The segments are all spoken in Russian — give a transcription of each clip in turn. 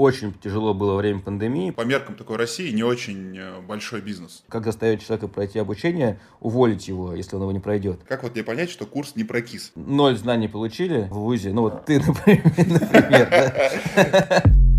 очень тяжело было время пандемии. По меркам такой России не очень э, большой бизнес. Как заставить человека пройти обучение, уволить его, если он его не пройдет? Как вот мне понять, что курс не прокис? Ноль знаний получили в ВУЗе. Ну вот ты, например,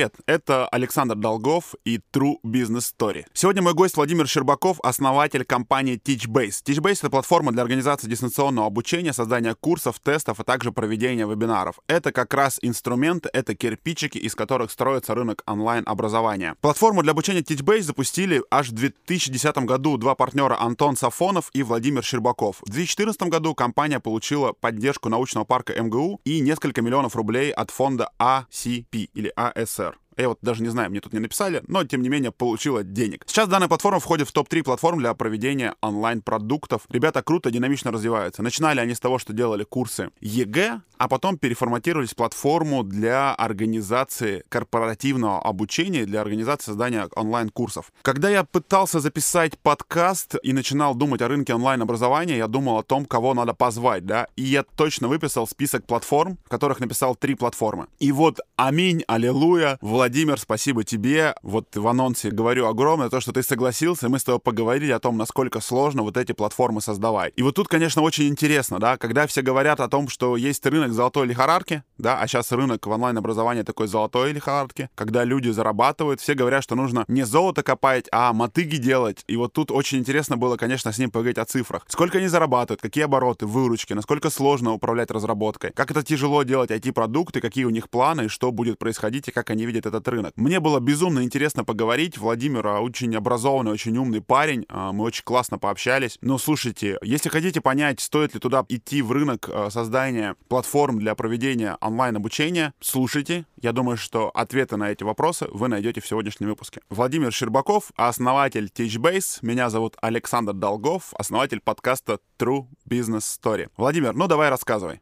Привет, это Александр Долгов и True Business Story. Сегодня мой гость Владимир Щербаков, основатель компании TeachBase. TeachBase — это платформа для организации дистанционного обучения, создания курсов, тестов, а также проведения вебинаров. Это как раз инструменты, это кирпичики, из которых строится рынок онлайн-образования. Платформу для обучения TeachBase запустили аж в 2010 году два партнера Антон Сафонов и Владимир Щербаков. В 2014 году компания получила поддержку научного парка МГУ и несколько миллионов рублей от фонда ACP или ASR. Я вот даже не знаю, мне тут не написали, но тем не менее получила денег. Сейчас данная платформа входит в топ-3 платформ для проведения онлайн-продуктов. Ребята круто, динамично развиваются. Начинали они с того, что делали курсы ЕГЭ, а потом переформатировались в платформу для организации корпоративного обучения, для организации создания онлайн-курсов. Когда я пытался записать подкаст и начинал думать о рынке онлайн-образования, я думал о том, кого надо позвать, да, и я точно выписал список платформ, в которых написал три платформы. И вот аминь, аллилуйя, Владимир Владимир, спасибо тебе. Вот в анонсе говорю огромное то, что ты согласился, мы с тобой поговорили о том, насколько сложно вот эти платформы создавать. И вот тут, конечно, очень интересно, да, когда все говорят о том, что есть рынок золотой лихорадки, да, а сейчас рынок в онлайн-образовании такой золотой лихорадки, когда люди зарабатывают, все говорят, что нужно не золото копать, а мотыги делать. И вот тут очень интересно было, конечно, с ним поговорить о цифрах. Сколько они зарабатывают, какие обороты, выручки, насколько сложно управлять разработкой, как это тяжело делать IT-продукты, какие у них планы, что будет происходить, и как они видят этот рынок. Мне было безумно интересно поговорить. Владимир а, очень образованный, очень умный парень. А, мы очень классно пообщались. Но слушайте, если хотите понять, стоит ли туда идти в рынок а, создания платформ для проведения онлайн-обучения, слушайте. Я думаю, что ответы на эти вопросы вы найдете в сегодняшнем выпуске. Владимир Щербаков, основатель TeachBase. Меня зовут Александр Долгов, основатель подкаста True Business Story. Владимир, ну давай рассказывай.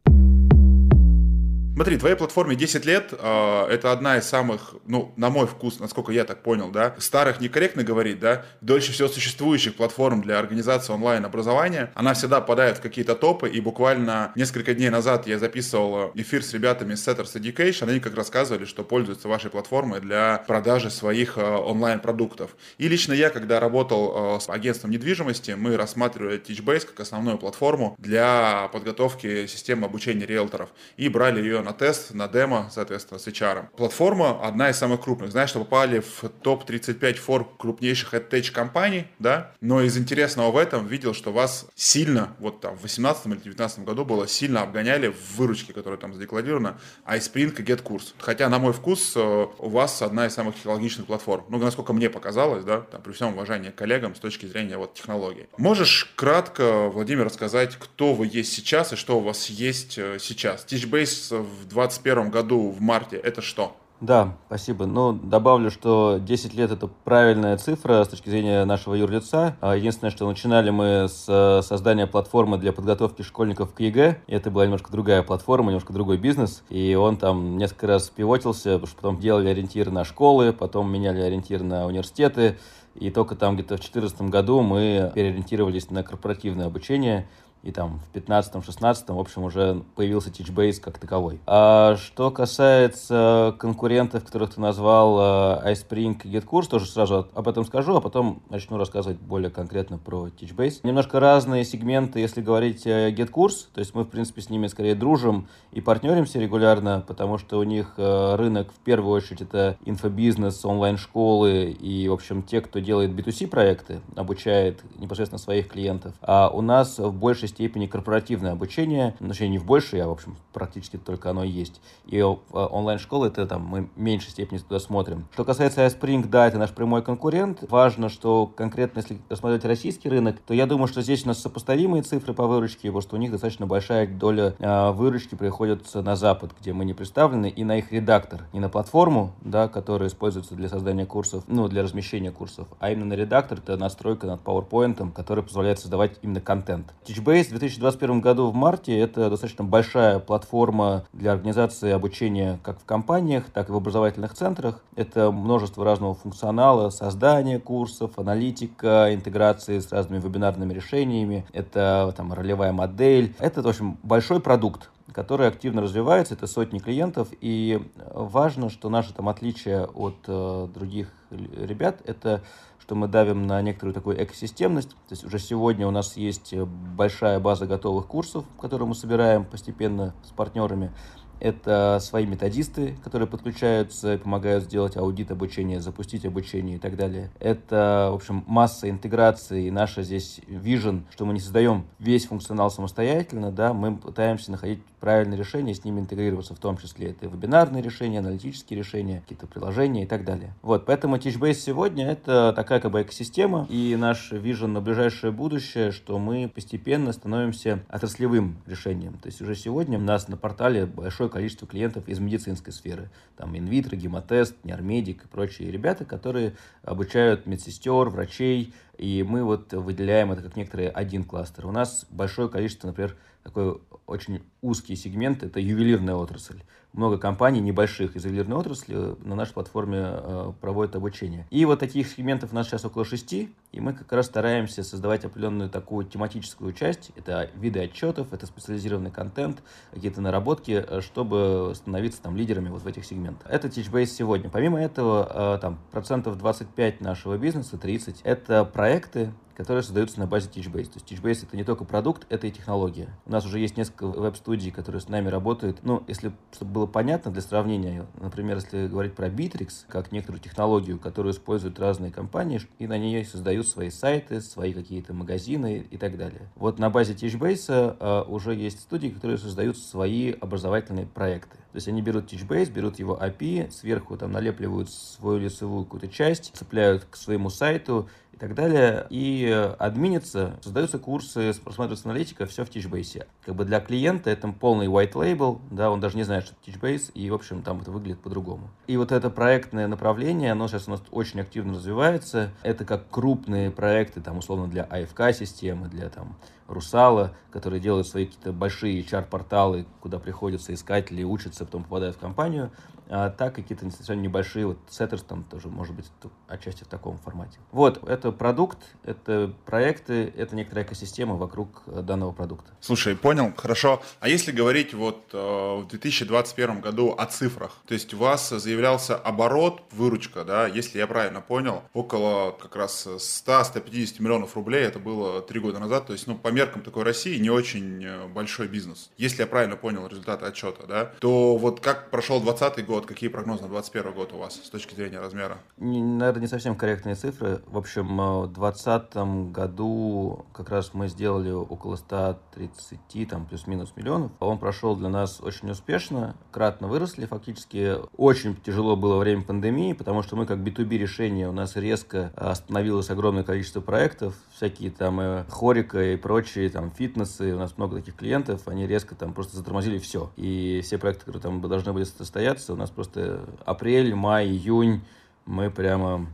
Смотри, твоей платформе 10 лет, э, это одна из самых, ну, на мой вкус, насколько я так понял, да, старых некорректно говорить, да, дольше всего существующих платформ для организации онлайн-образования. Она всегда попадает в какие-то топы, и буквально несколько дней назад я записывал эфир с ребятами из Setters Education, они как рассказывали, что пользуются вашей платформой для продажи своих э, онлайн-продуктов. И лично я, когда работал э, с агентством недвижимости, мы рассматривали Teachbase как основную платформу для подготовки системы обучения риэлторов и брали ее тест, на демо, соответственно, с HR. Платформа одна из самых крупных. Знаешь, что попали в топ-35 фор крупнейших EdTech компаний, да? Но из интересного в этом видел, что вас сильно, вот там в 18 или 19 году было сильно обгоняли в выручке, которая там задекларирована, iSpring и GetCourse. Хотя, на мой вкус, э, у вас одна из самых технологичных платформ. Ну, насколько мне показалось, да, там, при всем уважении к коллегам с точки зрения вот технологий. Можешь кратко, Владимир, рассказать, кто вы есть сейчас и что у вас есть э, сейчас? Teachbase в 2021 году в марте, это что? Да, спасибо. Ну, добавлю, что 10 лет это правильная цифра с точки зрения нашего юрлица. А, единственное, что начинали мы с э, создания платформы для подготовки школьников к ЕГЭ. И это была немножко другая платформа, немножко другой бизнес. И он там несколько раз пивотился, потому что потом делали ориентир на школы, потом меняли ориентир на университеты. И только там где-то в 2014 году мы переориентировались на корпоративное обучение и там в 15-16, в общем, уже появился TeachBase как таковой. А что касается конкурентов, которых ты назвал, э, iSpring и GetCourse, тоже сразу об этом скажу, а потом начну рассказывать более конкретно про TeachBase. Немножко разные сегменты, если говорить GetCourse, то есть мы, в принципе, с ними скорее дружим и партнеримся регулярно, потому что у них э, рынок, в первую очередь, это инфобизнес, онлайн-школы и, в общем, те, кто делает B2C проекты, обучает непосредственно своих клиентов. А у нас в большей степени корпоративное обучение, ну, точнее, не в большей, а, в общем, практически только оно есть. И э, онлайн-школы, это там мы в меньшей степени туда смотрим. Что касается iSpring, да, это наш прямой конкурент. Важно, что конкретно, если рассмотреть российский рынок, то я думаю, что здесь у нас сопоставимые цифры по выручке, потому что у них достаточно большая доля э, выручки приходится на Запад, где мы не представлены, и на их редактор. Не на платформу, да, которая используется для создания курсов, ну, для размещения курсов, а именно на редактор, это настройка над PowerPoint, который позволяет создавать именно контент. Teachbase TeachBase в 2021 году в марте это достаточно большая платформа для организации обучения как в компаниях, так и в образовательных центрах. Это множество разного функционала, создание курсов, аналитика, интеграции с разными вебинарными решениями. Это там ролевая модель. Это, в общем, большой продукт, который активно развивается, это сотни клиентов, и важно, что наше там отличие от э, других ребят, это что мы давим на некоторую такую экосистемность. То есть уже сегодня у нас есть большая база готовых курсов, которые мы собираем постепенно с партнерами. Это свои методисты, которые подключаются и помогают сделать аудит обучения, запустить обучение и так далее. Это, в общем, масса интеграции и наша здесь vision, что мы не создаем весь функционал самостоятельно, да, мы пытаемся находить правильные решения, с ними интегрироваться в том числе. Это вебинарные решения, аналитические решения, какие-то приложения и так далее. Вот, поэтому TeachBase сегодня это такая как бы экосистема, и наш vision на ближайшее будущее, что мы постепенно становимся отраслевым решением. То есть уже сегодня у нас на портале большой большое количество клиентов из медицинской сферы. Там инвитро, гемотест, неармедик и прочие ребята, которые обучают медсестер, врачей, и мы вот выделяем это как некоторые один кластер. У нас большое количество, например, такой очень узкий сегмент – это ювелирная отрасль. Много компаний небольших из ювелирной отрасли на нашей платформе э, проводят обучение. И вот таких сегментов у нас сейчас около шести, и мы как раз стараемся создавать определенную такую тематическую часть. Это виды отчетов, это специализированный контент, какие-то наработки, э, чтобы становиться там лидерами вот в этих сегментах. Это TeachBase сегодня. Помимо этого, э, там процентов 25 нашего бизнеса, 30, это проекты, которые создаются на базе TeachBase. То есть TeachBase это не только продукт, это и технология. У нас уже есть несколько веб-студий, которые с нами работают. Ну, если, чтобы было понятно для сравнения, например, если говорить про Bittrex, как некоторую технологию, которую используют разные компании, и на ней создают свои сайты, свои какие-то магазины и так далее. Вот на базе TeachBase э, уже есть студии, которые создают свои образовательные проекты. То есть они берут TeachBase, берут его API, сверху там налепливают свою лицевую какую-то часть, цепляют к своему сайту и так далее. И админится, создаются курсы, просматривается аналитика, все в TeachBase. Как бы для клиента это полный white label, да, он даже не знает, что это TeachBase, и, в общем, там это выглядит по-другому. И вот это проектное направление, оно сейчас у нас очень активно развивается. Это как крупные проекты, там, условно, для AFK-системы, для там Русала, которые делают свои какие-то большие HR-порталы, куда приходят искатели, учатся, потом попадают в компанию а так какие-то совершенно небольшие, вот Setters там тоже может быть отчасти в таком формате. Вот, это продукт, это проекты, это некоторая экосистема вокруг э, данного продукта. Слушай, понял, хорошо. А если говорить вот э, в 2021 году о цифрах, то есть у вас заявлялся оборот, выручка, да, если я правильно понял, около как раз 100-150 миллионов рублей, это было три года назад, то есть, ну, по меркам такой России не очень э, большой бизнес. Если я правильно понял результаты отчета, да, то вот как прошел 2020 год, год, какие прогнозы на 2021 год у вас с точки зрения размера? Наверное, не совсем корректные цифры. В общем, э, в 2020 году как раз мы сделали около 130, там, плюс-минус миллионов. Он прошел для нас очень успешно, кратно выросли фактически. Очень тяжело было время пандемии, потому что мы как B2B решение, у нас резко остановилось огромное количество проектов, всякие там э, хорика и прочие, там, фитнесы, у нас много таких клиентов, они резко там просто затормозили все. И все проекты, которые там должны были состояться, у нас нас просто апрель, май, июнь мы прямо,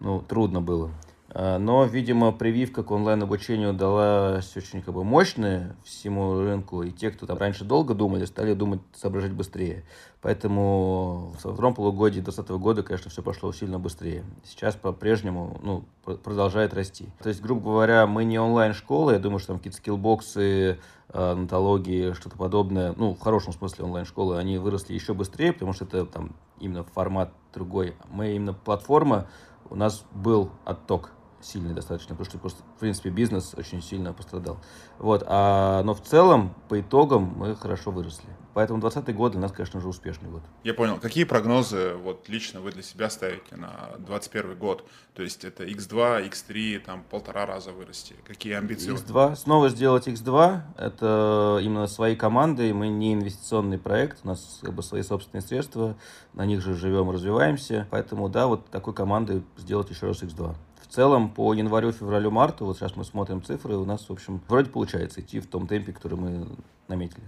ну, трудно было. А, но, видимо, прививка к онлайн-обучению далась очень как бы мощная всему рынку, и те, кто там раньше долго думали, стали думать, соображать быстрее. Поэтому во втором полугодии 2020 года, конечно, все пошло сильно быстрее. Сейчас по-прежнему ну, продолжает расти. То есть, грубо говоря, мы не онлайн-школа, я думаю, что там какие-то скиллбоксы, нотологии, что-то подобное, ну, в хорошем смысле онлайн-школы, они выросли еще быстрее, потому что это там именно формат другой. Мы именно платформа, у нас был отток сильный достаточно, потому что просто, в принципе, бизнес очень сильно пострадал. Вот, а, но в целом, по итогам, мы хорошо выросли. Поэтому 2020 год для нас, конечно же, успешный год. Я понял. Какие прогнозы вот лично вы для себя ставите на 2021 год? То есть это X2, X3, там полтора раза вырасти. Какие амбиции? X2. Снова сделать X2. Это именно свои команды. Мы не инвестиционный проект. У нас как бы свои собственные средства. На них же живем, развиваемся. Поэтому, да, вот такой команды сделать еще раз X2 в целом по январю, февралю, марту, вот сейчас мы смотрим цифры, у нас, в общем, вроде получается идти в том темпе, который мы наметили.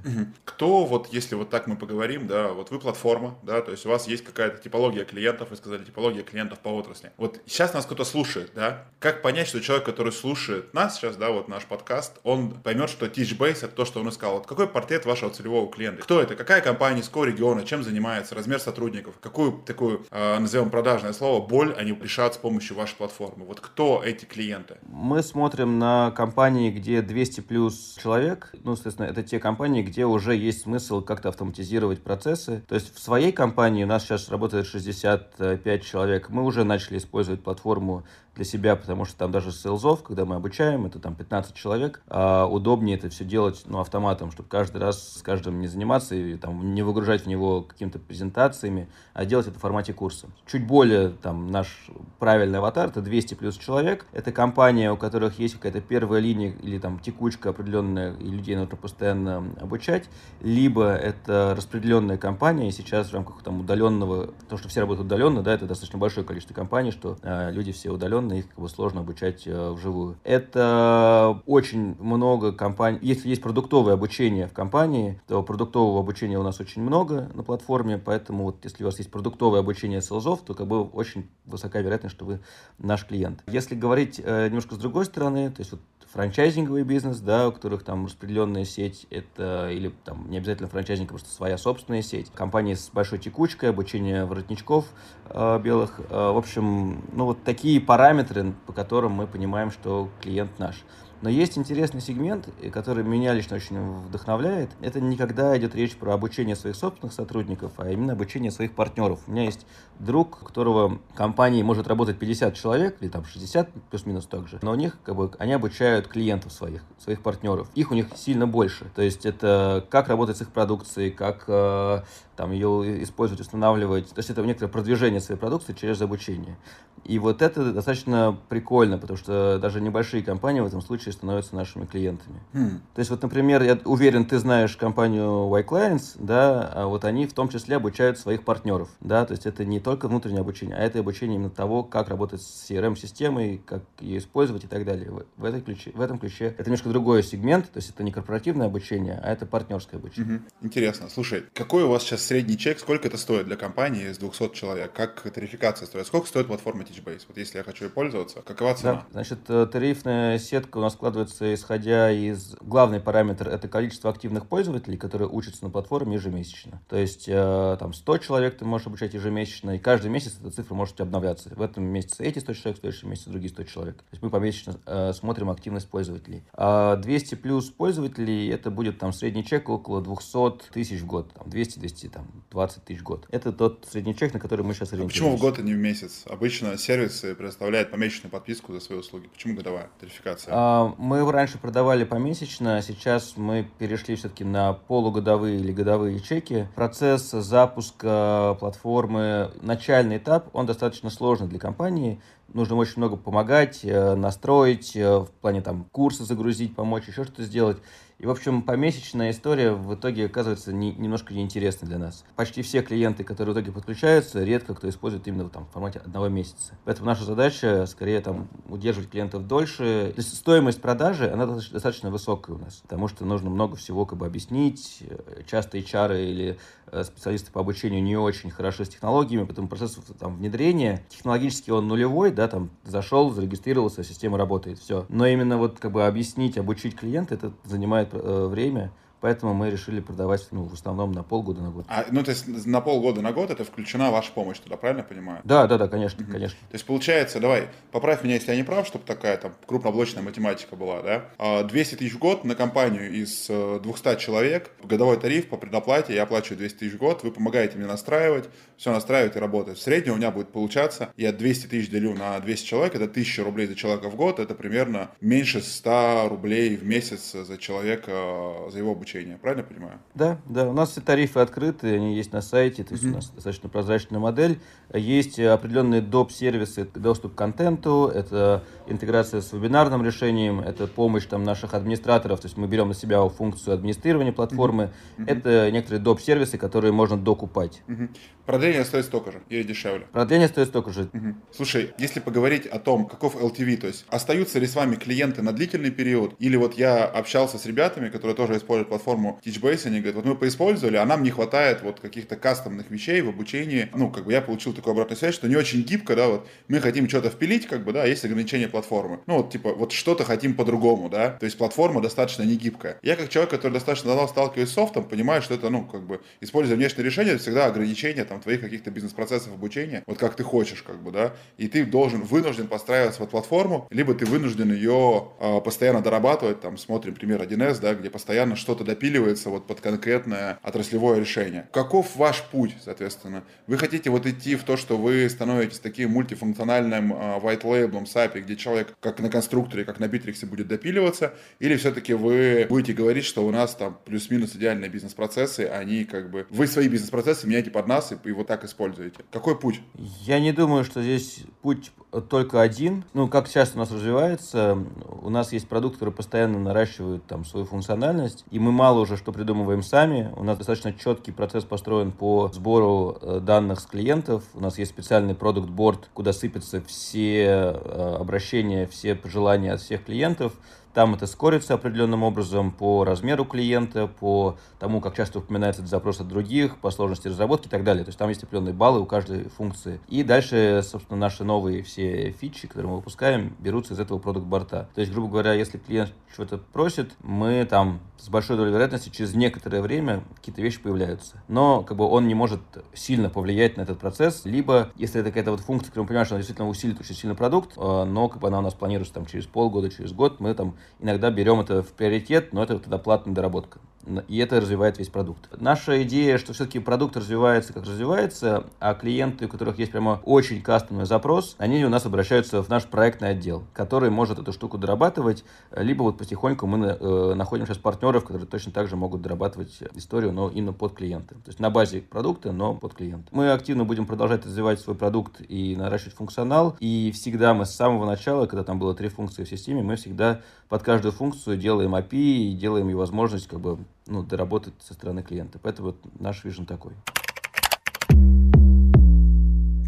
Кто вот, если вот так мы поговорим, да, вот вы платформа, да, то есть у вас есть какая-то типология клиентов, вы сказали, типология клиентов по отрасли. Вот сейчас нас кто-то слушает, да, как понять, что человек, который слушает нас сейчас, да, вот наш подкаст, он поймет, что TeachBase это то, что он искал. Вот какой портрет вашего целевого клиента? Кто это? Какая компания, из какого региона, чем занимается, размер сотрудников? Какую такую, э, назовем продажное слово, боль они решат с помощью вашей платформы? Вот кто эти клиенты? Мы смотрим на компании, где 200 плюс человек, ну, соответственно, это те компании, где уже есть смысл как-то автоматизировать процессы. То есть в своей компании у нас сейчас работает 65 человек. Мы уже начали использовать платформу для себя, потому что там даже селзов, когда мы обучаем, это там 15 человек, а удобнее это все делать ну, автоматом, чтобы каждый раз с каждым не заниматься и там, не выгружать в него какими-то презентациями, а делать это в формате курса. Чуть более там наш правильный аватар, это 200 плюс человек. Это компания, у которых есть какая-то первая линия или там текучка определенная, и людей нужно постоянно обучать, либо это распределенная компания, и сейчас в рамках там удаленного, то, что все работают удаленно, да, это достаточно большое количество компаний, что э, люди все удаленно, удаленно, их как бы сложно обучать э, вживую. Это очень много компаний. Если есть продуктовое обучение в компании, то продуктового обучения у нас очень много на платформе, поэтому вот если у вас есть продуктовое обучение селзов, то как бы очень высока вероятность, что вы наш клиент. Если говорить э, немножко с другой стороны, то есть вот франчайзинговый бизнес, да, у которых там распределенная сеть, это или там не обязательно франчайзинг, просто своя собственная сеть. Компании с большой текучкой, обучение воротничков э, белых. Э, в общем, ну вот такие параметры, по которым мы понимаем, что клиент наш. Но есть интересный сегмент, который меня лично очень вдохновляет. Это никогда идет речь про обучение своих собственных сотрудников, а именно обучение своих партнеров. У меня есть друг, у которого компании может работать 50 человек, или там 60 плюс-минус так же, но у них как бы они обучают клиентов своих, своих партнеров. Их у них сильно больше. То есть это как работать с их продукцией, как э, там ее использовать, устанавливать. То есть это некоторое продвижение своей продукции через обучение. И вот это достаточно прикольно, потому что даже небольшие компании в этом случае становятся нашими клиентами. Mm. То есть вот, например, я уверен, ты знаешь компанию Y Clients, да, а вот они в том числе обучают своих партнеров, да, то есть это не только внутреннее обучение, а это обучение именно того, как работать с CRM-системой, как ее использовать и так далее. В, этой ключе, в этом ключе это немножко другой сегмент, то есть это не корпоративное обучение, а это партнерское обучение. Mm-hmm. Интересно. Слушай, какой у вас сейчас средний чек, сколько это стоит для компании из 200 человек? Как тарификация строит? Сколько стоит платформа TeachBase? Вот если я хочу ей пользоваться, какова цена? Да, значит, э, тарифная сетка у нас складывается исходя из... Главный параметр — это количество активных пользователей, которые учатся на платформе ежемесячно. То есть э, там 100 человек ты можешь обучать ежемесячно, и каждый месяц эта цифра может обновляться. В этом месяце эти 100 человек, в следующем месяце другие 100 человек. То есть мы помесячно э, смотрим активность пользователей. А 200 плюс пользователей — это будет там средний чек около 200 тысяч в год. Там 200-200, там 20 тысяч в год. Это тот средний чек, на который мы сейчас ориентируемся. А почему в год, а не в месяц? Обычно сервисы предоставляют помесячную подписку за свои услуги. Почему годовая тарификация? А, мы раньше продавали помесячно, а сейчас мы перешли все-таки на полугодовые или годовые чеки. Процесс запуска платформы, начальный этап, он достаточно сложный для компании. Нужно очень много помогать, э, настроить, э, в плане там курсы загрузить, помочь, еще что-то сделать. И, в общем, помесячная история в итоге оказывается не, немножко неинтересной для нас. Почти все клиенты, которые в итоге подключаются, редко кто использует именно там, в формате одного месяца. Поэтому наша задача скорее там, удерживать клиентов дольше. То есть стоимость продажи, она достаточно высокая у нас, потому что нужно много всего как бы объяснить. Часто HR или э, специалисты по обучению не очень хороши с технологиями, поэтому процесс там, внедрения технологически он нулевой, да, там зашел, зарегистрировался, система работает, все. Но именно вот как бы объяснить, обучить клиента, это занимает время, Поэтому мы решили продавать ну, в основном на полгода на год. А, ну, то есть на полгода на год это включена ваша помощь туда, правильно я понимаю? Да, да, да, конечно, угу. конечно. То есть получается, давай, поправь меня, если я не прав, чтобы такая там крупноблочная математика была, да? 200 а, тысяч в год на компанию из 200 э, человек, годовой тариф по предоплате, я оплачиваю 200 тысяч в год, вы помогаете мне настраивать, все настраивать и работать. В среднем у меня будет получаться, я 200 тысяч делю на 200 человек, это 1000 рублей за человека в год, это примерно меньше 100 рублей в месяц за человека, за его обучение обучения, правильно понимаю? Да, да. У нас все тарифы открыты, они есть на сайте, то есть mm-hmm. у нас достаточно прозрачная модель. Есть определенные доп-сервисы, доступ к контенту, это интеграция с вебинарным решением, это помощь там, наших администраторов, то есть мы берем на себя функцию администрирования платформы. Mm-hmm. Это некоторые доп-сервисы, которые можно докупать. Mm-hmm. Продление стоит столько же или дешевле? Продление стоит столько же. Mm-hmm. Слушай, если поговорить о том, каков LTV, то есть остаются ли с вами клиенты на длительный период, или вот я общался с ребятами, которые тоже используют платформу Teachbase, они говорят, вот мы поиспользовали, а нам не хватает вот каких-то кастомных вещей в обучении. Ну, как бы я получил такую обратную связь, что не очень гибко, да, вот мы хотим что-то впилить, как бы, да, а есть ограничения платформы. Ну, вот, типа, вот что-то хотим по-другому, да, то есть платформа достаточно не гибкая. Я как человек, который достаточно давно сталкиваюсь с софтом, понимаю, что это, ну, как бы, используя внешнее решение, это всегда ограничение там твоих каких-то бизнес-процессов обучения, вот как ты хочешь, как бы, да, и ты должен, вынужден подстраиваться под платформу, либо ты вынужден ее э, постоянно дорабатывать, там, смотрим пример 1С, да, где постоянно что-то допиливается вот под конкретное отраслевое решение. Каков ваш путь, соответственно? Вы хотите вот идти в то, что вы становитесь таким мультифункциональным э, white label SAPI, где человек как на конструкторе, как на Bittrex будет допиливаться, или все-таки вы будете говорить, что у нас там плюс-минус идеальные бизнес-процессы, они как бы... Вы свои бизнес-процессы меняете под нас и его так используете. Какой путь? Я не думаю, что здесь путь только один. Ну, как сейчас у нас развивается, у нас есть продукт, который постоянно наращивает там свою функциональность, и мы мало уже что придумываем сами. У нас достаточно четкий процесс построен по сбору э, данных с клиентов. У нас есть специальный продукт борд, куда сыпятся все э, обращения, все пожелания от всех клиентов. Там это скорится определенным образом по размеру клиента, по тому, как часто упоминается этот запрос от других, по сложности разработки и так далее. То есть там есть определенные баллы у каждой функции. И дальше, собственно, наши новые все фичи, которые мы выпускаем, берутся из этого продукт-борта. То есть, грубо говоря, если клиент что-то просит, мы там с большой долей вероятности через некоторое время какие-то вещи появляются. Но как бы он не может сильно повлиять на этот процесс, либо если это какая-то вот функция, которую мы понимаем, что она действительно усилит очень сильно продукт, э, но как бы она у нас планируется там через полгода, через год, мы там иногда берем это в приоритет, но это тогда платная доработка и это развивает весь продукт. Наша идея, что все-таки продукт развивается как развивается, а клиенты, у которых есть прямо очень кастомный запрос, они у нас обращаются в наш проектный отдел, который может эту штуку дорабатывать, либо вот потихоньку мы э, находим сейчас партнеров, которые точно так же могут дорабатывать историю, но именно под клиенты. То есть на базе продукта, но под клиента. Мы активно будем продолжать развивать свой продукт и наращивать функционал, и всегда мы с самого начала, когда там было три функции в системе, мы всегда под каждую функцию делаем API и делаем ей возможность как бы ну, доработать со стороны клиента. Поэтому вот наш вижен такой.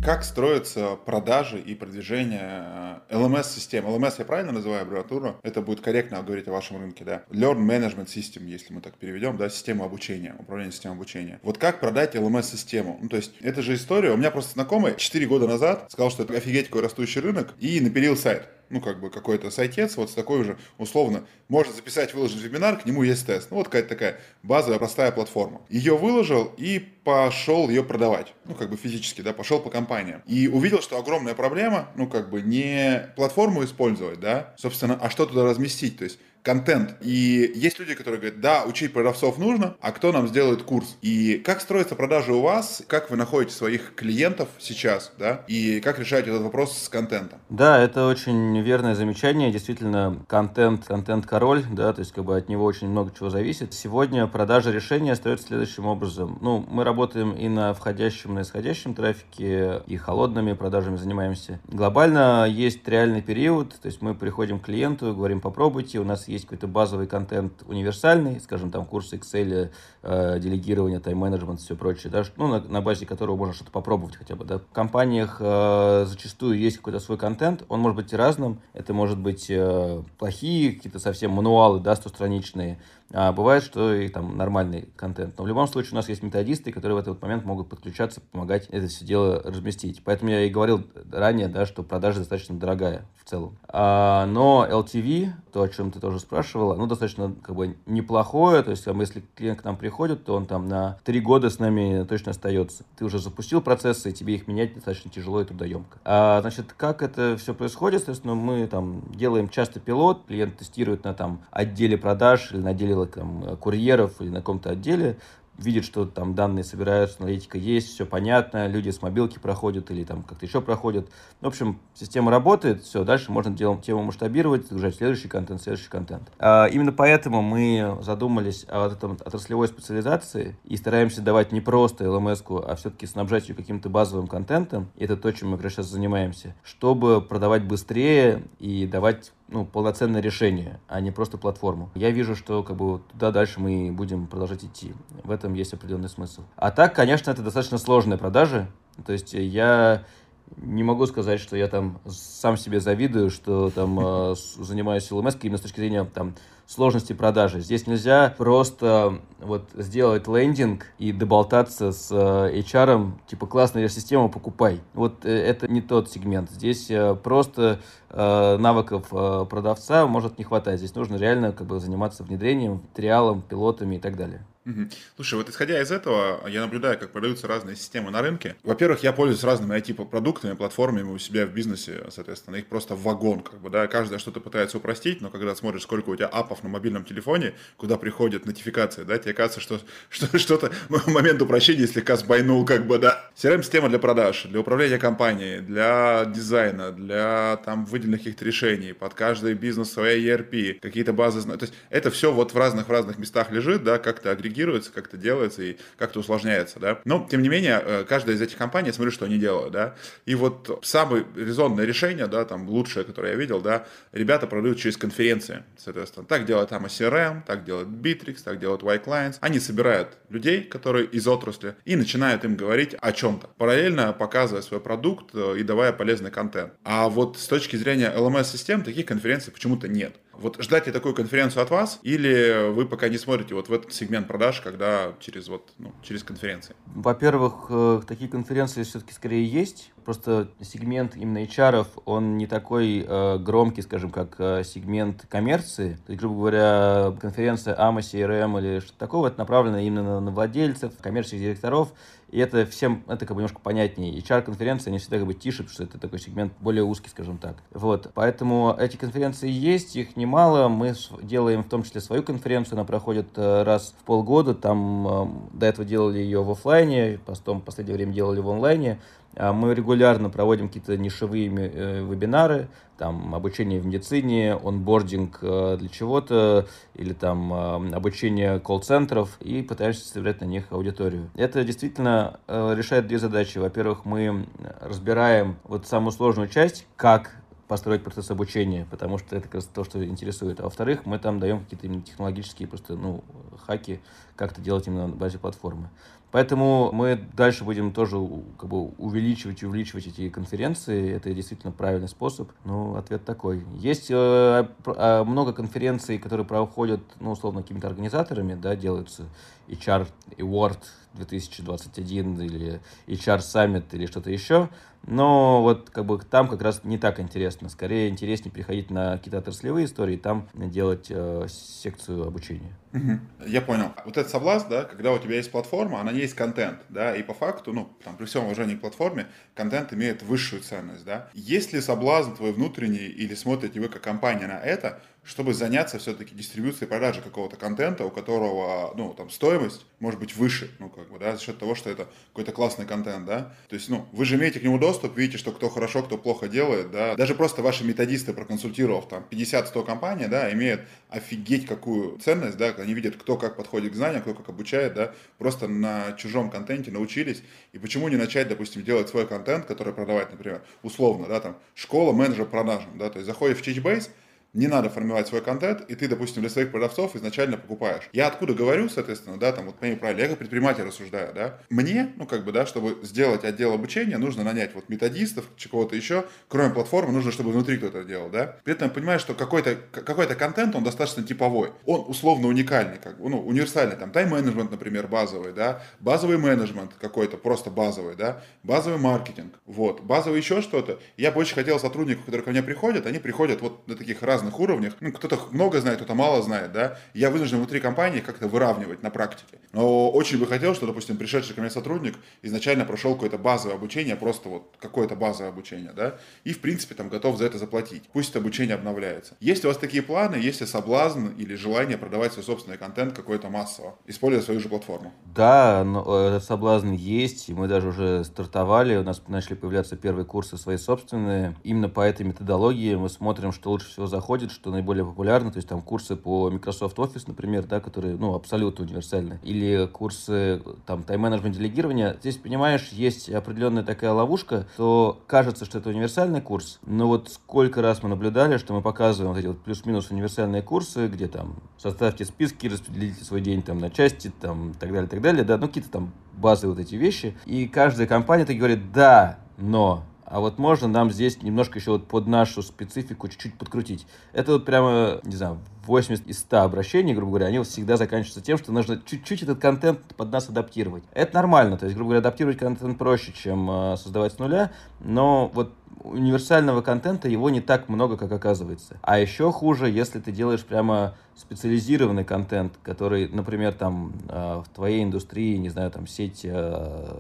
Как строятся продажи и продвижение LMS-систем? Э, LMS я правильно называю аббревиатуру? Это будет корректно говорить о вашем рынке, да? Learn Management System, если мы так переведем, да, система обучения, управление системой обучения. Вот как продать LMS-систему? Ну, то есть, это же история. У меня просто знакомый 4 года назад сказал, что это офигеть какой растущий рынок, и напилил сайт ну, как бы какой-то сайтец, вот с такой уже, условно, можно записать, выложить вебинар, к нему есть тест. Ну, вот какая-то такая базовая, простая платформа. Ее выложил и пошел ее продавать. Ну, как бы физически, да, пошел по компаниям. И увидел, что огромная проблема, ну, как бы не платформу использовать, да, собственно, а что туда разместить. То есть контент. И есть люди, которые говорят, да, учить продавцов нужно, а кто нам сделает курс? И как строятся продажи у вас? Как вы находите своих клиентов сейчас, да? И как решаете этот вопрос с контентом? Да, это очень верное замечание. Действительно, контент, контент-король, да, то есть как бы от него очень много чего зависит. Сегодня продажа решения остается следующим образом. Ну, мы работаем и на входящем, и на исходящем трафике, и холодными продажами занимаемся. Глобально есть реальный период, то есть мы приходим к клиенту, говорим, попробуйте, у нас есть какой-то базовый контент универсальный, скажем, там курсы Excel, э, делегирование, тайм-менеджмент, все прочее, да, ну, на, на базе которого можно что-то попробовать хотя бы, да. В компаниях э, зачастую есть какой-то свой контент, он может быть разным, это может быть э, плохие, какие-то совсем мануалы, да, стостраничные, а бывает, что и там нормальный контент. Но в любом случае у нас есть методисты, которые в этот момент могут подключаться, помогать это все дело разместить. Поэтому я и говорил ранее, да, что продажа достаточно дорогая в целом. А, но LTV, то, о чем ты тоже спрашивала, ну, достаточно как бы неплохое. То есть, там, если клиент к нам приходит, то он там на три года с нами точно остается. Ты уже запустил процессы, и тебе их менять достаточно тяжело и трудоемко. А, значит, как это все происходит? Соответственно, мы там делаем часто пилот, клиент тестирует на там отделе продаж или на отделе там, курьеров или на каком-то отделе, видит, что там данные собираются, аналитика есть, все понятно, люди с мобилки проходят или там как-то еще проходят. В общем, система работает, все, дальше можно делом, тему масштабировать, загружать следующий контент, следующий контент. А, именно поэтому мы задумались о вот этом отраслевой специализации и стараемся давать не просто LMS, а все-таки снабжать ее каким-то базовым контентом, и это то, чем мы раз сейчас занимаемся, чтобы продавать быстрее и давать ну, полноценное решение, а не просто платформу. Я вижу, что как бы туда дальше мы будем продолжать идти. В этом есть определенный смысл. А так, конечно, это достаточно сложные продажи. То есть я не могу сказать, что я там сам себе завидую, что там э, занимаюсь LMS именно с точки зрения там сложности продажи. Здесь нельзя просто вот сделать лендинг и доболтаться с э, HR, типа классная система, покупай. Вот э, это не тот сегмент. Здесь э, просто навыков продавца может не хватать. Здесь нужно реально как бы заниматься внедрением, триалом, пилотами и так далее. Слушай, вот исходя из этого, я наблюдаю, как продаются разные системы на рынке. Во-первых, я пользуюсь разными IT-продуктами, платформами у себя в бизнесе, соответственно, их просто вагон, как бы, да, каждая что-то пытается упростить, но когда смотришь, сколько у тебя апов на мобильном телефоне, куда приходит нотификация, да, тебе кажется, что, что что-то момент упрощения слегка сбойнул, как бы, да. CRM-система для продаж, для управления компанией, для дизайна, для там выделенных каких-то решений, под каждый бизнес своя ERP, какие-то базы, то есть это все вот в разных в разных местах лежит, да, как-то агрегируется как-то делается и как-то усложняется, да. Но, тем не менее, э, каждая из этих компаний, я смотрю, что они делают, да. И вот самое резонное решение, да, там, лучшее, которое я видел, да, ребята продают через конференции, соответственно. Так делает там CRM, так делает Bittrex, так делает Y-Clients. Они собирают людей, которые из отрасли, и начинают им говорить о чем-то, параллельно показывая свой продукт э, и давая полезный контент. А вот с точки зрения LMS-систем таких конференций почему-то нет. Вот ждать ли такую конференцию от вас, или вы пока не смотрите вот в этот сегмент продаж, когда через вот ну, через конференции? Во-первых, э, такие конференции все-таки скорее есть. Просто сегмент именно HR, он не такой э, громкий, скажем, как э, сегмент коммерции. То есть, грубо говоря, конференция AMA, CRM или что-то такого, это направлено именно на владельцев, коммерческих директоров. И это всем, это как бы немножко понятнее. HR-конференции, они всегда как бы тише, потому что это такой сегмент более узкий, скажем так. Вот, поэтому эти конференции есть, их немало. Мы делаем в том числе свою конференцию, она проходит э, раз в полгода. Там э, до этого делали ее в офлайне, потом в последнее время делали в онлайне. А мы регулярно проводим какие-то нишевые э, вебинары, там обучение в медицине, онбординг э, для чего-то, или там э, обучение колл-центров, и пытаемся собирать на них аудиторию. Это действительно решает две задачи. Во-первых, мы разбираем вот самую сложную часть, как построить процесс обучения, потому что это как раз то, что интересует. А во-вторых, мы там даем какие-то технологические просто, ну, хаки, как это делать именно на базе платформы. Поэтому мы дальше будем тоже как бы увеличивать и увеличивать эти конференции. Это действительно правильный способ. Ну, ответ такой. Есть э, э много конференций, которые проходят, ну, условно, какими-то организаторами, да, делаются HR Award 2021 или HR Summit или что-то еще. Но вот как бы там как раз не так интересно. Скорее интереснее приходить на какие-то отраслевые истории и там делать э, секцию обучения. Угу. Я понял. Вот этот соблазн, да, когда у тебя есть платформа, она есть контент, да, и по факту, ну, там, при всем уважении к платформе, контент имеет высшую ценность, да. Есть ли соблазн твой внутренний или смотрите вы как компания на это, чтобы заняться все-таки дистрибьюцией продажи какого-то контента, у которого, ну, там, стоимость может быть выше, ну, как бы, да, за счет того, что это какой-то классный контент, да. То есть, ну, вы же имеете к нему доступ, видите, что кто хорошо, кто плохо делает, да. Даже просто ваши методисты, проконсультировав там 50-100 компаний, да, имеют офигеть какую ценность, да, они видят, кто как подходит к знаниям, кто как обучает, да, просто на чужом контенте научились. И почему не начать, допустим, делать свой контент, который продавать, например, условно, да, там, школа менеджер продажам, да, то есть заходишь в Teachbase, не надо формировать свой контент, и ты, допустим, для своих продавцов изначально покупаешь. Я откуда говорю, соответственно, да, там, вот мои правила, я как предприниматель рассуждаю, да, мне, ну, как бы, да, чтобы сделать отдел обучения, нужно нанять вот методистов, кого-то еще, кроме платформы, нужно, чтобы внутри кто-то делал, да. При этом понимаешь, что какой-то какой контент, он достаточно типовой, он условно уникальный, как бы, ну, универсальный, там, тайм-менеджмент, например, базовый, да, базовый менеджмент какой-то, просто базовый, да, базовый маркетинг, вот, базовый еще что-то. Я бы очень хотел сотрудников, которые ко мне приходят, они приходят вот на таких разных разных уровнях. Ну, кто-то много знает, кто-то мало знает, да. Я вынужден внутри компании как-то выравнивать на практике. Но очень бы хотел, что, допустим, пришедший ко мне сотрудник изначально прошел какое-то базовое обучение, просто вот какое-то базовое обучение, да, и, в принципе, там готов за это заплатить. Пусть это обучение обновляется. Есть у вас такие планы, есть ли соблазн или желание продавать свой собственный контент какой-то массово, используя свою же платформу? Да, но этот соблазн есть, и мы даже уже стартовали, у нас начали появляться первые курсы свои собственные. Именно по этой методологии мы смотрим, что лучше всего заходит заходит, что наиболее популярно, то есть там курсы по Microsoft Office, например, да, которые, ну, абсолютно универсальны, или курсы там тайм-менеджмент делегирования. Здесь, понимаешь, есть определенная такая ловушка, то кажется, что это универсальный курс, но вот сколько раз мы наблюдали, что мы показываем вот эти вот плюс-минус универсальные курсы, где там составьте списки, распределите свой день там на части, там, так далее, так далее, да, ну, какие-то там базовые вот эти вещи, и каждая компания так говорит, да, но а вот можно нам здесь немножко еще вот под нашу специфику чуть-чуть подкрутить. Это вот прямо, не знаю, 80 из 100 обращений, грубо говоря, они вот всегда заканчиваются тем, что нужно чуть-чуть этот контент под нас адаптировать. Это нормально, то есть, грубо говоря, адаптировать контент проще, чем э, создавать с нуля, но вот универсального контента его не так много, как оказывается. А еще хуже, если ты делаешь прямо специализированный контент, который, например, там э, в твоей индустрии, не знаю, там сеть, э,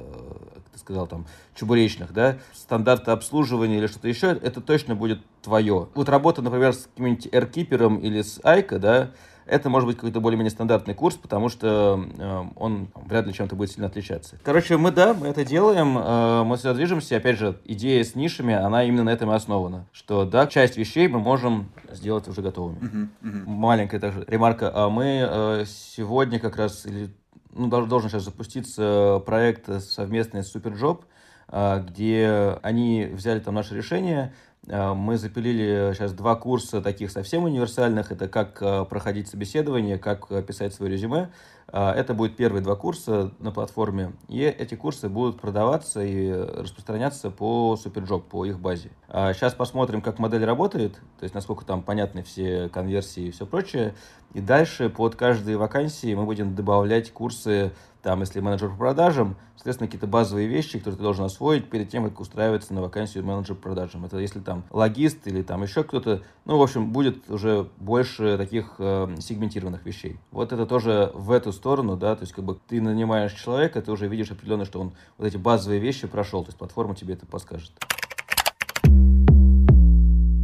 сказал, там чебуречных, да, стандарты обслуживания или что-то еще, это точно будет твое. Вот работа, например, с каким-нибудь AirKeeper или с Айка, да, это может быть какой-то более-менее стандартный курс, потому что э, он вряд ли чем-то будет сильно отличаться. Короче, мы, да, мы это делаем, э, мы сюда движемся. Опять же, идея с нишами, она именно на этом и основана. Что, да, часть вещей мы можем сделать уже готовыми. Uh-huh, uh-huh. Маленькая также ремарка. А мы э, сегодня как раз, или, ну, должен сейчас запуститься проект совместный с Superjob, э, где они взяли там наше решение, Э, мы запилили сейчас два курса таких совсем универсальных. Это как э, проходить собеседование, как э, писать свое резюме. Это будет первые два курса на платформе. И эти курсы будут продаваться и распространяться по Superjob, по их базе. Сейчас посмотрим, как модель работает, то есть насколько там понятны все конверсии и все прочее. И дальше под каждой вакансии мы будем добавлять курсы там, если менеджер по продажам, соответственно, какие-то базовые вещи, которые ты должен освоить перед тем, как устраиваться на вакансию менеджера по продажам. Это если там логист или там еще кто-то, ну, в общем, будет уже больше таких э, сегментированных вещей. Вот это тоже в эту сторону, да, то есть как бы ты нанимаешь человека, ты уже видишь определенно, что он вот эти базовые вещи прошел, то есть платформа тебе это подскажет.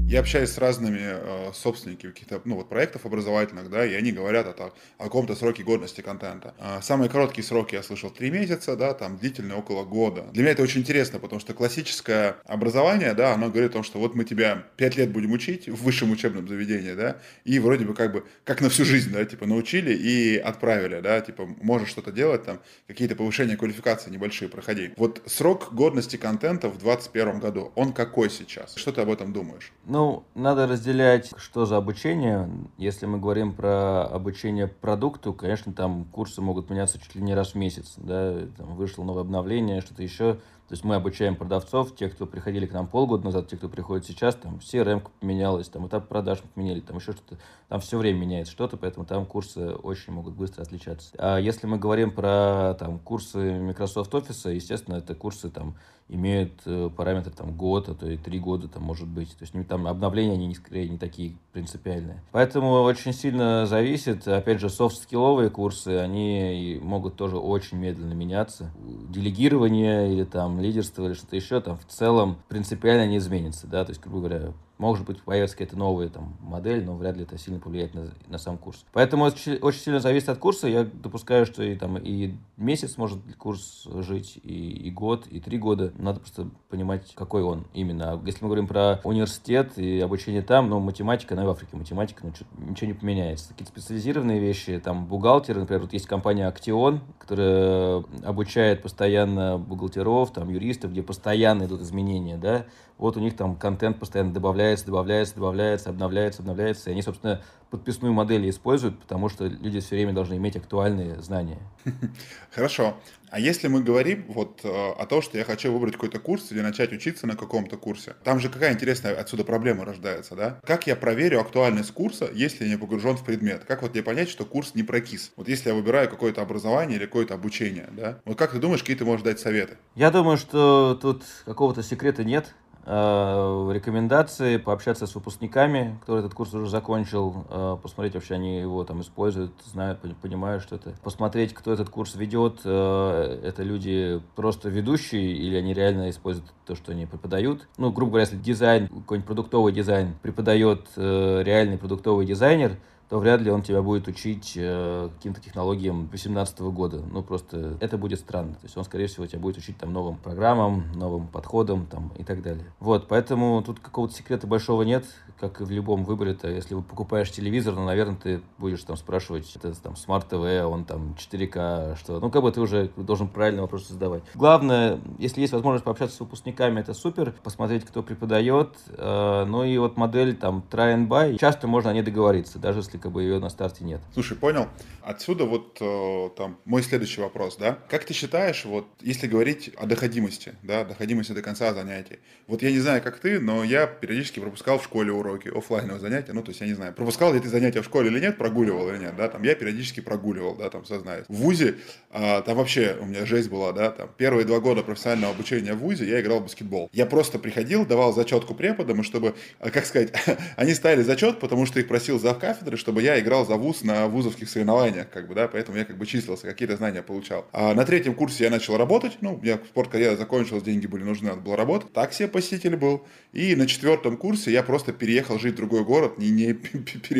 Я общаюсь с разными э, собственниками каких-то ну, вот проектов образовательных, да, и они говорят о, о каком-то сроке годности контента. Э, самые короткие сроки я слышал три месяца, да, там длительные около года. Для меня это очень интересно, потому что классическое образование, да, оно говорит о том, что вот мы тебя пять лет будем учить в высшем учебном заведении, да, и вроде бы как бы как на всю жизнь, да, типа научили и отправили, да, типа можешь что-то делать, там какие-то повышения квалификации небольшие проходи. Вот срок годности контента в 2021 году, он какой сейчас? Что ты об этом думаешь? Ну, надо разделять, что за обучение. Если мы говорим про обучение продукту, конечно, там курсы могут меняться чуть ли не раз в месяц. Да? Там вышло новое обновление, что-то еще. То есть мы обучаем продавцов, те, кто приходили к нам полгода назад, те, кто приходит сейчас, там CRM поменялась, там этап продаж поменяли, там еще что-то. Там все время меняется что-то, поэтому там курсы очень могут быстро отличаться. А если мы говорим про там, курсы Microsoft Office, естественно, это курсы там имеют э, параметры там год, а то и три года там может быть. То есть там обновления, они скорее не такие принципиальные. Поэтому очень сильно зависит. Опять же, софт-скилловые курсы, они могут тоже очень медленно меняться. Делегирование или там лидерство или что-то еще там в целом принципиально не изменится, да, то есть, грубо говоря, может быть, появится какая-то новая там, модель, но вряд ли это сильно повлияет на, на сам курс. Поэтому очень, сильно зависит от курса. Я допускаю, что и, там, и месяц может курс жить, и, и год, и три года. Надо просто понимать, какой он именно. А если мы говорим про университет и обучение там, ну, математика, она в Африке математика, ну, ничего не поменяется. Какие-то специализированные вещи, там, бухгалтеры, например, вот есть компания Актион, которая обучает постоянно бухгалтеров, там, юристов, где постоянно идут изменения, да, вот у них там контент постоянно добавляется, добавляется, добавляется, обновляется, обновляется. И они, собственно, подписную модель используют, потому что люди все время должны иметь актуальные знания. Хорошо. А если мы говорим вот э, о том, что я хочу выбрать какой-то курс или начать учиться на каком-то курсе, там же какая интересная отсюда проблема рождается, да? Как я проверю актуальность курса, если я не погружен в предмет? Как вот мне понять, что курс не прокис? Вот если я выбираю какое-то образование или какое-то обучение, да? Вот как ты думаешь, какие ты можешь дать советы? Я думаю, что тут какого-то секрета нет. Э, рекомендации, пообщаться с выпускниками, кто этот курс уже закончил, э, посмотреть вообще они его там используют, знают, понимают, что это. Посмотреть, кто этот курс ведет, э, это люди просто ведущие или они реально используют то, что они преподают. Ну, грубо говоря, если дизайн, какой-нибудь продуктовый дизайн преподает реальный продуктовый дизайнер, то вряд ли он тебя будет учить э, каким-то технологиям 2018 года. Ну, просто это будет странно. То есть он, скорее всего, тебя будет учить там новым программам, новым подходам там, и так далее. Вот, поэтому тут какого-то секрета большого нет, как и в любом выборе-то. Если вы покупаешь телевизор, ну, наверное, ты будешь там спрашивать, это там Smart TV, он там 4К, что... Ну, как бы ты уже должен правильно вопрос задавать. Главное, если есть возможность пообщаться с выпускниками, это супер, посмотреть, кто преподает. Э, ну и вот модель там try and buy, часто можно о ней договориться, даже если как бы ее на старте нет. Слушай, понял. Отсюда вот э, там мой следующий вопрос, да? Как ты считаешь, вот если говорить о доходимости, да, доходимости до конца занятий, вот я не знаю, как ты, но я периодически пропускал в школе уроки, офлайновые занятия, ну, то есть я не знаю, пропускал ли ты занятия в школе или нет, прогуливал или нет, да, там я периодически прогуливал, да, там сознаюсь. В ВУЗе, а, там вообще у меня жесть была, да, там первые два года профессионального обучения в ВУЗе я играл в баскетбол. Я просто приходил, давал зачетку преподам, и чтобы, а, как сказать, они ставили зачет, потому что их просил зав кафедры, чтобы я играл за ВУЗ на вузовских соревнованиях, как бы, да, поэтому я как бы числился, какие-то знания получал. А на третьем курсе я начал работать, ну, я спорткарьера закончилась, деньги были нужны, надо было работать, такси посетитель был, и на четвертом курсе я просто переехал жить в другой город, не, не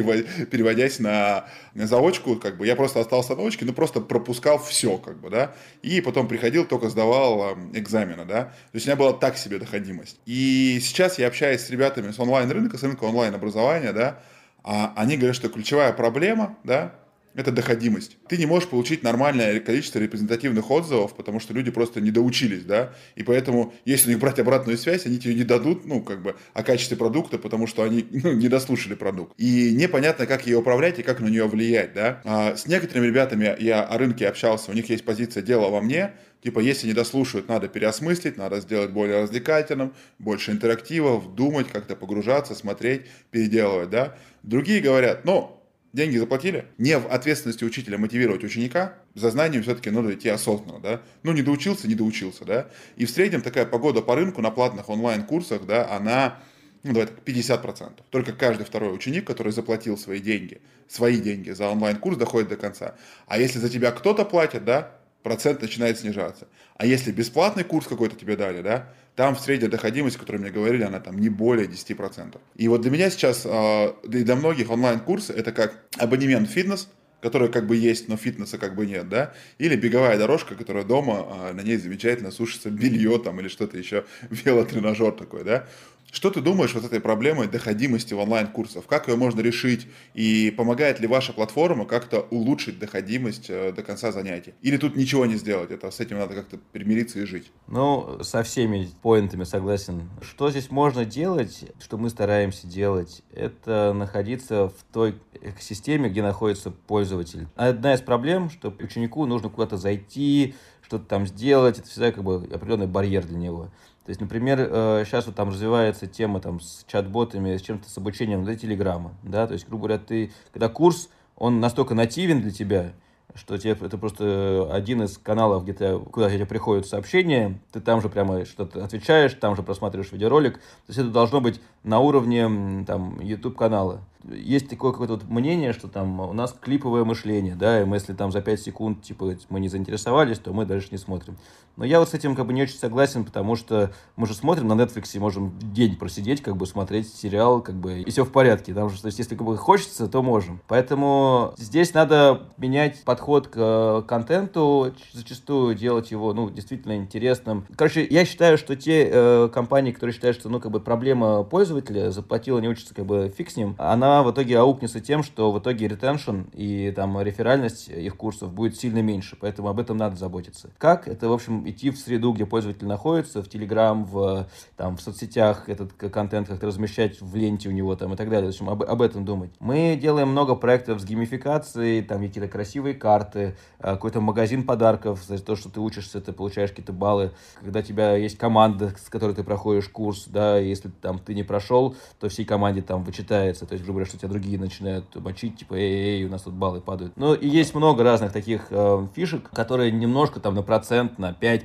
переводясь на, на заочку, как бы, я просто остался на заочке, но просто пропускал все, как бы, да, и потом приходил, только сдавал экзамены, да, то есть у меня была так себе доходимость. И сейчас я общаюсь с ребятами с онлайн-рынка, с рынка онлайн-образования, да, а они говорят, что ключевая проблема, да, это доходимость. Ты не можешь получить нормальное количество репрезентативных отзывов, потому что люди просто не доучились, да, и поэтому, если у них брать обратную связь, они тебе не дадут, ну, как бы, о качестве продукта, потому что они ну, не дослушали продукт. И непонятно, как ее управлять и как на нее влиять, да. А с некоторыми ребятами я о рынке общался, у них есть позиция «дело во мне», Типа, если не дослушают, надо переосмыслить, надо сделать более развлекательным, больше интерактивов, думать, как-то погружаться, смотреть, переделывать, да. Другие говорят, ну, деньги заплатили, не в ответственности учителя мотивировать ученика, за знанием все-таки надо идти осознанно, да. Ну, не доучился, не доучился, да. И в среднем такая погода по рынку на платных онлайн-курсах, да, она, ну, давай так, 50%. Только каждый второй ученик, который заплатил свои деньги, свои деньги за онлайн-курс, доходит до конца. А если за тебя кто-то платит, да, процент начинает снижаться. А если бесплатный курс какой-то тебе дали, да, там средняя доходимость, о которой мне говорили, она там не более 10%. И вот для меня сейчас, да и для многих онлайн-курсы, это как абонемент в фитнес, который как бы есть, но фитнеса как бы нет, да, или беговая дорожка, которая дома, а, на ней замечательно сушится белье там или что-то еще, велотренажер такой, да. Что ты думаешь вот этой проблемой доходимости в онлайн-курсов? Как ее можно решить? И помогает ли ваша платформа как-то улучшить доходимость э, до конца занятий? Или тут ничего не сделать? Это с этим надо как-то примириться и жить? Ну, со всеми поинтами согласен. Что здесь можно делать, что мы стараемся делать, это находиться в той экосистеме, где находится пользователь. Одна из проблем, что ученику нужно куда-то зайти, что-то там сделать, это всегда как бы определенный барьер для него. То есть, например, сейчас э, вот там развивается тема там с чат-ботами, с чем-то с обучением для Телеграма, да, то есть, грубо говоря, ты, когда курс, он настолько нативен для тебя, что тебе это просто один из каналов, где ты, куда тебе приходят сообщения, ты там же прямо что-то отвечаешь, там же просматриваешь видеоролик. То есть это должно быть на уровне там YouTube канала есть такое какое-то вот мнение, что там у нас клиповое мышление, да, и мы если там за 5 секунд, типа, мы не заинтересовались, то мы дальше не смотрим. Но я вот с этим как бы не очень согласен, потому что мы же смотрим на Netflix, и можем день просидеть, как бы смотреть сериал, как бы, и все в порядке. Потому что, то есть, если как бы хочется, то можем. Поэтому здесь надо менять подход к контенту, зачастую делать его, ну, действительно интересным. Короче, я считаю, что те э, компании, которые считают, что, ну, как бы проблема пользователя, заплатила, не учится, как бы фиг с ним, она в итоге аукнется тем, что в итоге ретеншн и там реферальность их курсов будет сильно меньше, поэтому об этом надо заботиться. Как? Это, в общем, идти в среду, где пользователь находится, в Telegram, в, там, в соцсетях этот контент как-то размещать в ленте у него там и так далее. В общем, об, об этом думать. Мы делаем много проектов с геймификацией, там какие-то красивые карты, э, какой-то магазин подарков за то, что ты учишься, ты получаешь какие-то баллы. Когда у тебя есть команда, с которой ты проходишь курс, да, если там ты не прошел, то всей команде там вычитается. То есть, грубо говоря, что тебя другие начинают мочить, типа, эй, эй, у нас тут баллы падают. Ну, и есть много разных таких э, фишек, которые немножко там на процент, на 5%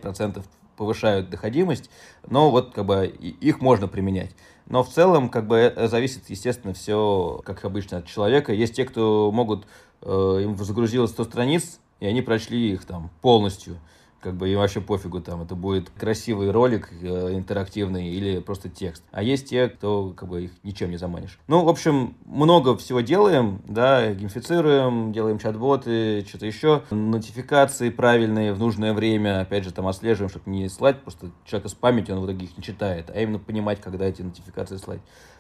повышают доходимость, но вот как бы их можно применять. Но в целом, как бы, зависит, естественно, все, как обычно, от человека. Есть те, кто могут, э, им загрузилось 100 страниц, и они прочли их там полностью как бы им вообще пофигу там, это будет красивый ролик э, интерактивный или просто текст. А есть те, кто как бы их ничем не заманишь. Ну, в общем, много всего делаем, да, геймифицируем, делаем чат-боты, что-то еще, нотификации правильные в нужное время, опять же, там отслеживаем, чтобы не слать просто человека с памятью, он в итоге их не читает, а именно понимать, когда эти нотификации слать.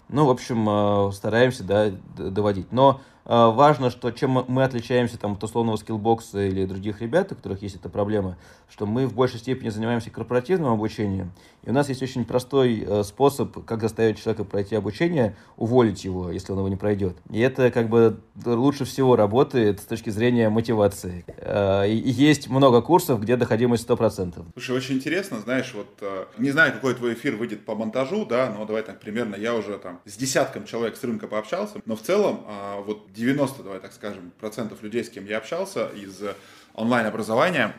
Ну, в общем, стараемся, да, доводить. Но важно, что чем мы отличаемся там, от условного скиллбокса или других ребят, у которых есть эта проблема, что мы в большей степени занимаемся корпоративным обучением, и у нас есть очень простой э, способ, как заставить человека пройти обучение, уволить его, если он его не пройдет. И это как бы лучше всего работает с точки зрения мотивации. Э, и есть много курсов, где доходимость 100%. Слушай, очень интересно, знаешь, вот э, не знаю, какой твой эфир выйдет по монтажу, да, но давай так примерно, я уже там с десятком человек с рынка пообщался, но в целом а, вот 90, давай так скажем, процентов людей, с кем я общался из онлайн-образования,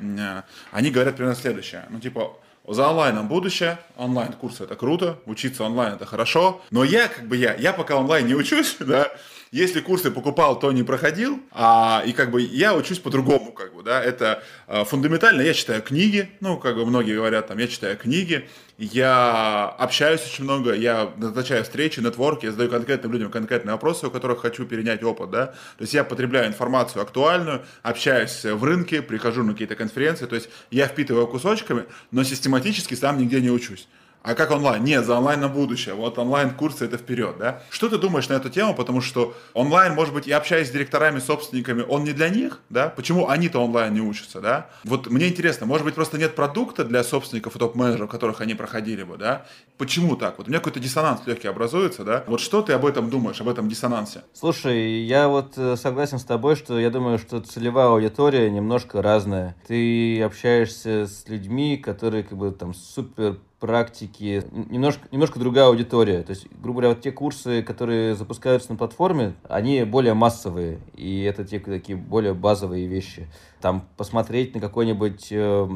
они говорят примерно следующее. Ну, типа, за онлайном будущее, онлайн-курсы это круто, учиться онлайн это хорошо, но я, как бы я, я пока онлайн не учусь, да, если курсы покупал, то не проходил, а, и как бы я учусь по-другому, как бы, да, это а, фундаментально, я читаю книги, ну, как бы многие говорят, там, я читаю книги, я общаюсь очень много, я назначаю встречи, нетворки, я задаю конкретным людям конкретные вопросы, у которых хочу перенять опыт, да, то есть я потребляю информацию актуальную, общаюсь в рынке, прихожу на какие-то конференции, то есть я впитываю кусочками, но систематически сам нигде не учусь. А как онлайн? Нет, за онлайн на будущее. Вот онлайн-курсы это вперед, да? Что ты думаешь на эту тему? Потому что онлайн, может быть, и общаясь с директорами, собственниками, он не для них, да? Почему они-то онлайн не учатся, да? Вот мне интересно, может быть, просто нет продукта для собственников и топ-менеджеров, которых они проходили бы, да? Почему так? Вот у меня какой-то диссонанс легкий образуется, да? Вот что ты об этом думаешь, об этом диссонансе? Слушай, я вот э, согласен с тобой, что я думаю, что целевая аудитория немножко разная. Ты общаешься с людьми, которые как бы там супер практики, немножко, немножко другая аудитория. То есть, грубо говоря, вот те курсы, которые запускаются на платформе, они более массовые, и это те такие более базовые вещи. Там посмотреть на какой-нибудь э,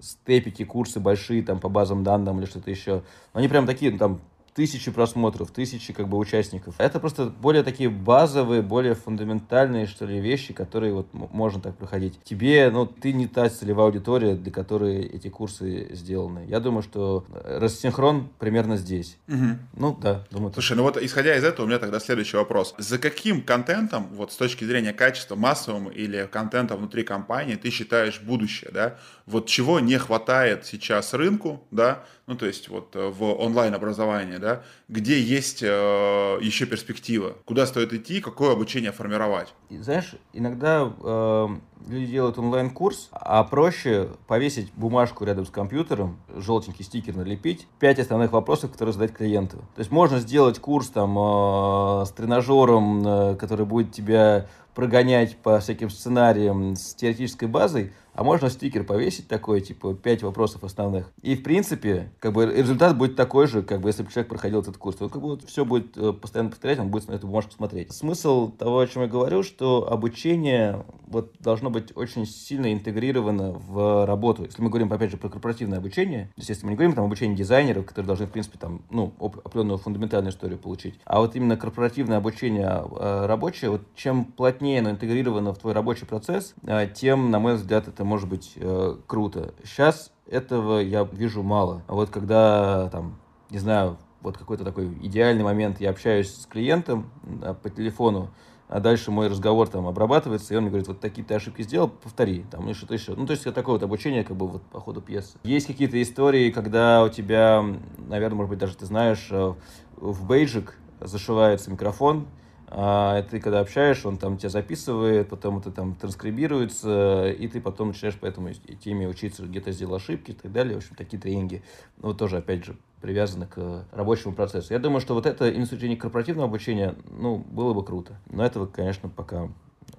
степики курсы большие там по базам данным или что-то еще. Они прям такие, ну, там тысячи просмотров, тысячи как бы участников. Это просто более такие базовые, более фундаментальные, что ли, вещи, которые вот можно так проходить. Тебе, ну, ты не та целевая аудитория, для которой эти курсы сделаны. Я думаю, что рассинхрон примерно здесь. Угу. Ну, да, думаю. Слушай, ну вот исходя из этого, у меня тогда следующий вопрос. За каким контентом, вот с точки зрения качества, массовым или контента внутри компании, ты считаешь будущее, да? Вот чего не хватает сейчас рынку, да, ну, то есть вот э, в онлайн-образовании, да, где есть э, еще перспектива, куда стоит идти, какое обучение формировать. И, знаешь, иногда э, люди делают онлайн-курс, а проще повесить бумажку рядом с компьютером, желтенький стикер налепить, пять основных вопросов, которые задать клиенту. То есть можно сделать курс там э, с тренажером, э, который будет тебя прогонять по всяким сценариям с теоретической базой, а можно стикер повесить такой, типа, пять вопросов основных. И, в принципе, как бы результат будет такой же, как бы, если бы человек проходил этот курс. Он как бы вот все будет э, постоянно повторять, он будет на эту бумажку смотреть. Смысл того, о чем я говорю, что обучение вот должно быть очень сильно интегрировано в работу. Если мы говорим, опять же, про корпоративное обучение, то есть если мы не говорим там обучение дизайнеров, которые должны, в принципе, там, ну, определенную фундаментальную историю получить, а вот именно корпоративное обучение э, рабочее, вот чем плотнее оно интегрировано в твой рабочий процесс, э, тем, на мой взгляд, это может быть э, круто. Сейчас этого я вижу мало. А вот когда, там, не знаю, вот какой-то такой идеальный момент, я общаюсь с клиентом да, по телефону, а дальше мой разговор там обрабатывается, и он мне говорит, вот такие ты ошибки сделал, повтори, там, или что-то еще. Ну, то есть, такое вот обучение, как бы, вот, по ходу пьесы. Есть какие-то истории, когда у тебя, наверное, может быть, даже ты знаешь, э, в бейджик зашивается микрофон, а ты когда общаешь, он там тебя записывает, потом это там транскрибируется, и ты потом начинаешь по этому теме учиться, где-то сделал ошибки и так далее. В общем, такие тренинги, ну, тоже, опять же, привязаны к рабочему процессу. Я думаю, что вот это институционирование корпоративного обучения, ну, было бы круто. Но этого, конечно, пока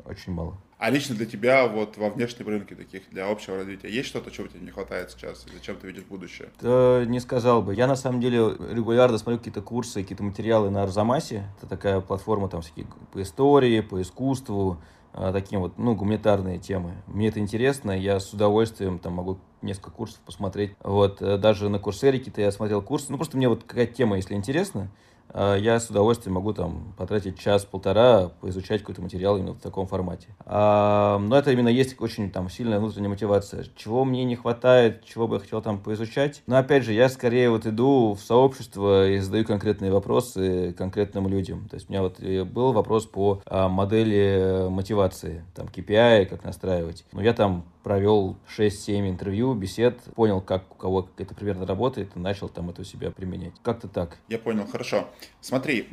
очень мало. А лично для тебя вот во внешнем рынке таких для общего развития есть что-то, чего тебе не хватает сейчас? И зачем ты видишь будущее? Да, не сказал бы. Я на самом деле регулярно смотрю какие-то курсы, какие-то материалы на Арзамасе. Это такая платформа там всякие по истории, по искусству, а, такие вот, ну, гуманитарные темы. Мне это интересно, я с удовольствием там могу несколько курсов посмотреть. Вот, э, даже на Курсерике-то я смотрел курсы. Ну, просто мне вот какая-то тема, если интересна, а, я с удовольствием могу там потратить час-полтора, поизучать какой-то материал именно в таком формате. А, но это именно есть очень там сильная внутренняя мотивация. Чего мне не хватает, чего бы я хотел там поизучать. Но опять же, я скорее вот иду в сообщество и задаю конкретные вопросы конкретным людям. То есть у меня вот был вопрос по а, модели мотивации, там KPI, как настраивать. Но я там провел 6-7 интервью, бесед, понял, как у кого это примерно работает, и начал там это у себя применять. Как-то так. Я понял, хорошо. Смотри,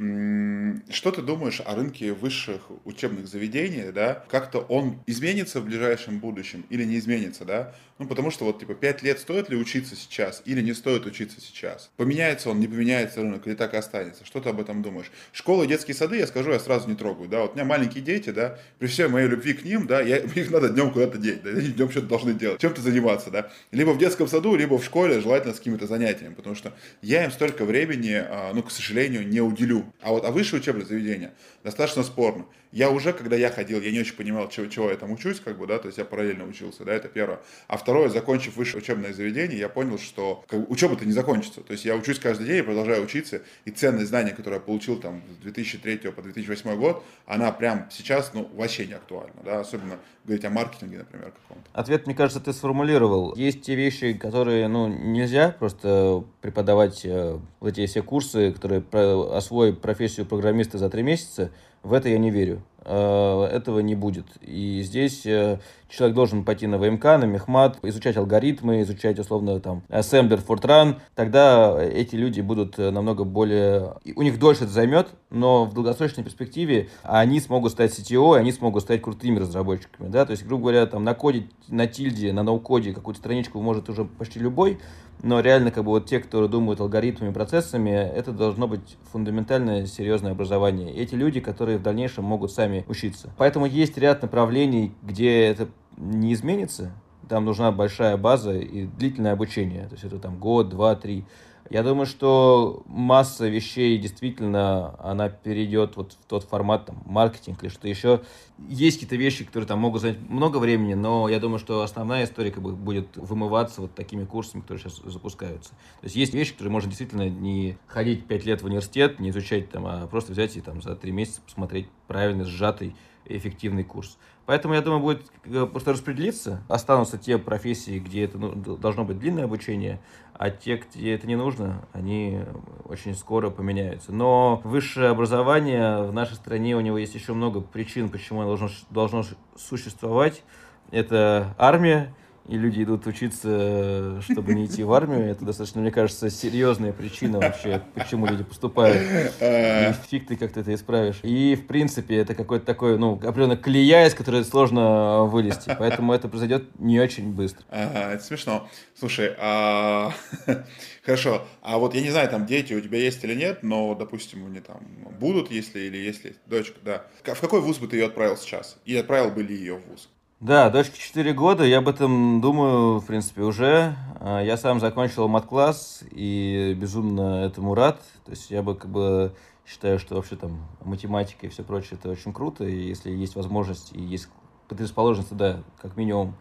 что ты думаешь о рынке высших учебных заведений, да? Как-то он изменится в ближайшем будущем или не изменится, да? Ну, потому что вот, типа, 5 лет стоит ли учиться сейчас или не стоит учиться сейчас? Поменяется он, не поменяется рынок или так и останется? Что ты об этом думаешь? Школы детские сады, я скажу, я сразу не трогаю, да? Вот у меня маленькие дети, да, при всей моей любви к ним, да, я, их надо днем куда-то деть, да, днем что-то должны делать, чем-то заниматься, да? Либо в детском саду, либо в школе, желательно с какими-то занятиями, потому что я им столько времени, а, ну, к сожалению, не уделю. А вот а высшее учебное заведение достаточно спорно. Я уже, когда я ходил, я не очень понимал, чего, чего я там учусь, как бы, да, то есть я параллельно учился, да, это первое. А второе, закончив высшее учебное заведение, я понял, что как бы, учеба-то не закончится. То есть я учусь каждый день, я продолжаю учиться, и ценные знания, которые я получил там с 2003 по 2008 год, она прям сейчас, ну, вообще не актуальна, да, особенно говорить о маркетинге, например, каком-то. Ответ, мне кажется, ты сформулировал. Есть те вещи, которые, ну, нельзя просто преподавать э, вот эти все курсы, которые про, освои профессию программиста за три месяца, в это я не верю. Э, этого не будет. И здесь э, человек должен пойти на ВМК, на Мехмат, изучать алгоритмы, изучать, условно, там, Assembler, Fortran. Тогда эти люди будут э, намного более... У них дольше это займет, но в долгосрочной перспективе они смогут стать CTO, они смогут стать крутыми разработчиками. Да? То есть, грубо говоря, там, накодить на тильде, на ноу-коде какую-то страничку может уже почти любой, но реально, как бы вот те, кто думают алгоритмами, процессами, это должно быть фундаментальное, серьезное образование. И эти люди, которые в дальнейшем могут сами учиться. Поэтому есть ряд направлений, где это не изменится. Там нужна большая база и длительное обучение. То есть это там год, два, три. Я думаю, что масса вещей действительно, она перейдет вот в тот формат, там, маркетинг или что еще. Есть какие-то вещи, которые там могут занять много времени, но я думаю, что основная история как бы будет вымываться вот такими курсами, которые сейчас запускаются. То есть есть вещи, которые можно действительно не ходить пять лет в университет, не изучать там, а просто взять и там за три месяца посмотреть правильный, сжатый, эффективный курс. Поэтому, я думаю, будет э, просто распределиться. Останутся те профессии, где это ну, должно быть длинное обучение, а те, где это не нужно, они очень скоро поменяются. Но высшее образование в нашей стране, у него есть еще много причин, почему оно должно, должно существовать. Это армия, и люди идут учиться, чтобы не идти в армию. Это достаточно, мне кажется, серьезная причина вообще, почему люди поступают. И фиг ты как-то это исправишь. И, в принципе, это какой-то такой, ну, определенно колея, из которой сложно вылезти. Поэтому это произойдет не очень быстро. Ага, это смешно. Слушай, а... хорошо, а вот я не знаю, там дети у тебя есть или нет, но, допустим, они там будут, если или если дочка, да. В какой вуз бы ты ее отправил сейчас? И отправил бы ли ее в вуз? Да, дочке 4 года, я об этом думаю, в принципе, уже. А, я сам закончил мат-класс и безумно этому рад. То есть я бы как бы считаю, что вообще там математика и все прочее это очень круто. И если есть возможность и есть предрасположенность, да, как минимум,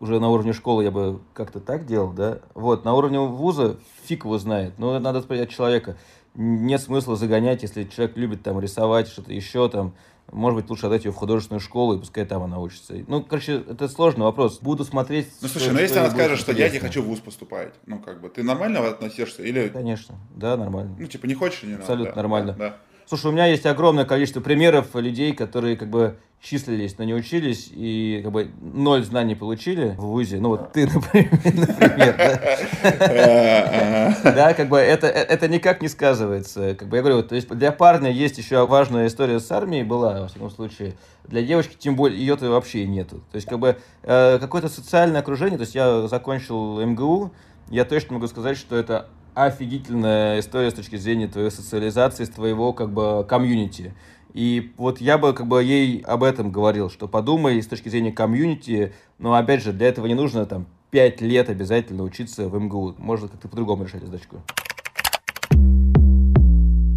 уже на уровне школы я бы как-то так делал, да. Вот, на уровне вуза фиг его знает. Но надо спросить человека. Нет смысла загонять, если человек любит там рисовать, что-то еще там, может быть, лучше отдать ее в художественную школу, и пускай там она учится. Ну, короче, это сложный вопрос. Буду смотреть... Ну, слушай, ну если она скажет, что я не хочу в ВУЗ поступать, ну, как бы, ты нормально относишься или... Конечно, да, нормально. Ну, типа, не хочешь, не надо. Абсолютно да, нормально. Да, да. Слушай, у меня есть огромное количество примеров людей, которые как бы числились, но не учились, и как бы ноль знаний получили в ВУЗе. Ну вот ты, например, да, как бы это, это никак не сказывается. Как бы я говорю, то есть для парня есть еще важная история с армией была, во всяком случае. Для девочки, тем более, ее-то вообще нету. То есть как бы э, какое-то социальное окружение, то есть я закончил МГУ, я точно могу сказать, что это офигительная история с точки зрения твоей социализации, с твоего как бы комьюнити. И вот я бы как бы ей об этом говорил, что подумай с точки зрения комьюнити, но опять же, для этого не нужно там пять лет обязательно учиться в МГУ. Можно как-то по-другому решать задачку.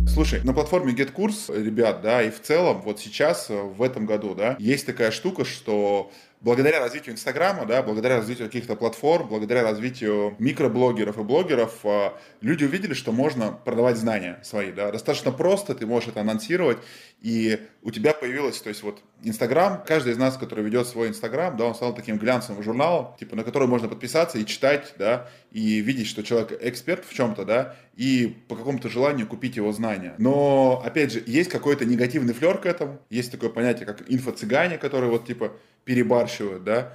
Слушай, на платформе GetCourse, ребят, да, и в целом вот сейчас, в этом году, да, есть такая штука, что благодаря развитию Инстаграма, да, благодаря развитию каких-то платформ, благодаря развитию микроблогеров и блогеров, а, люди увидели, что можно продавать знания свои, да, достаточно просто, ты можешь это анонсировать, и у тебя появилось, то есть вот Инстаграм, каждый из нас, который ведет свой Инстаграм, да, он стал таким глянцевым журналом, типа, на который можно подписаться и читать, да, и видеть, что человек эксперт в чем-то, да, и по какому-то желанию купить его знания. Но, опять же, есть какой-то негативный флер к этому, есть такое понятие, как инфо-цыгане, которые вот, типа, перебарщивают, да,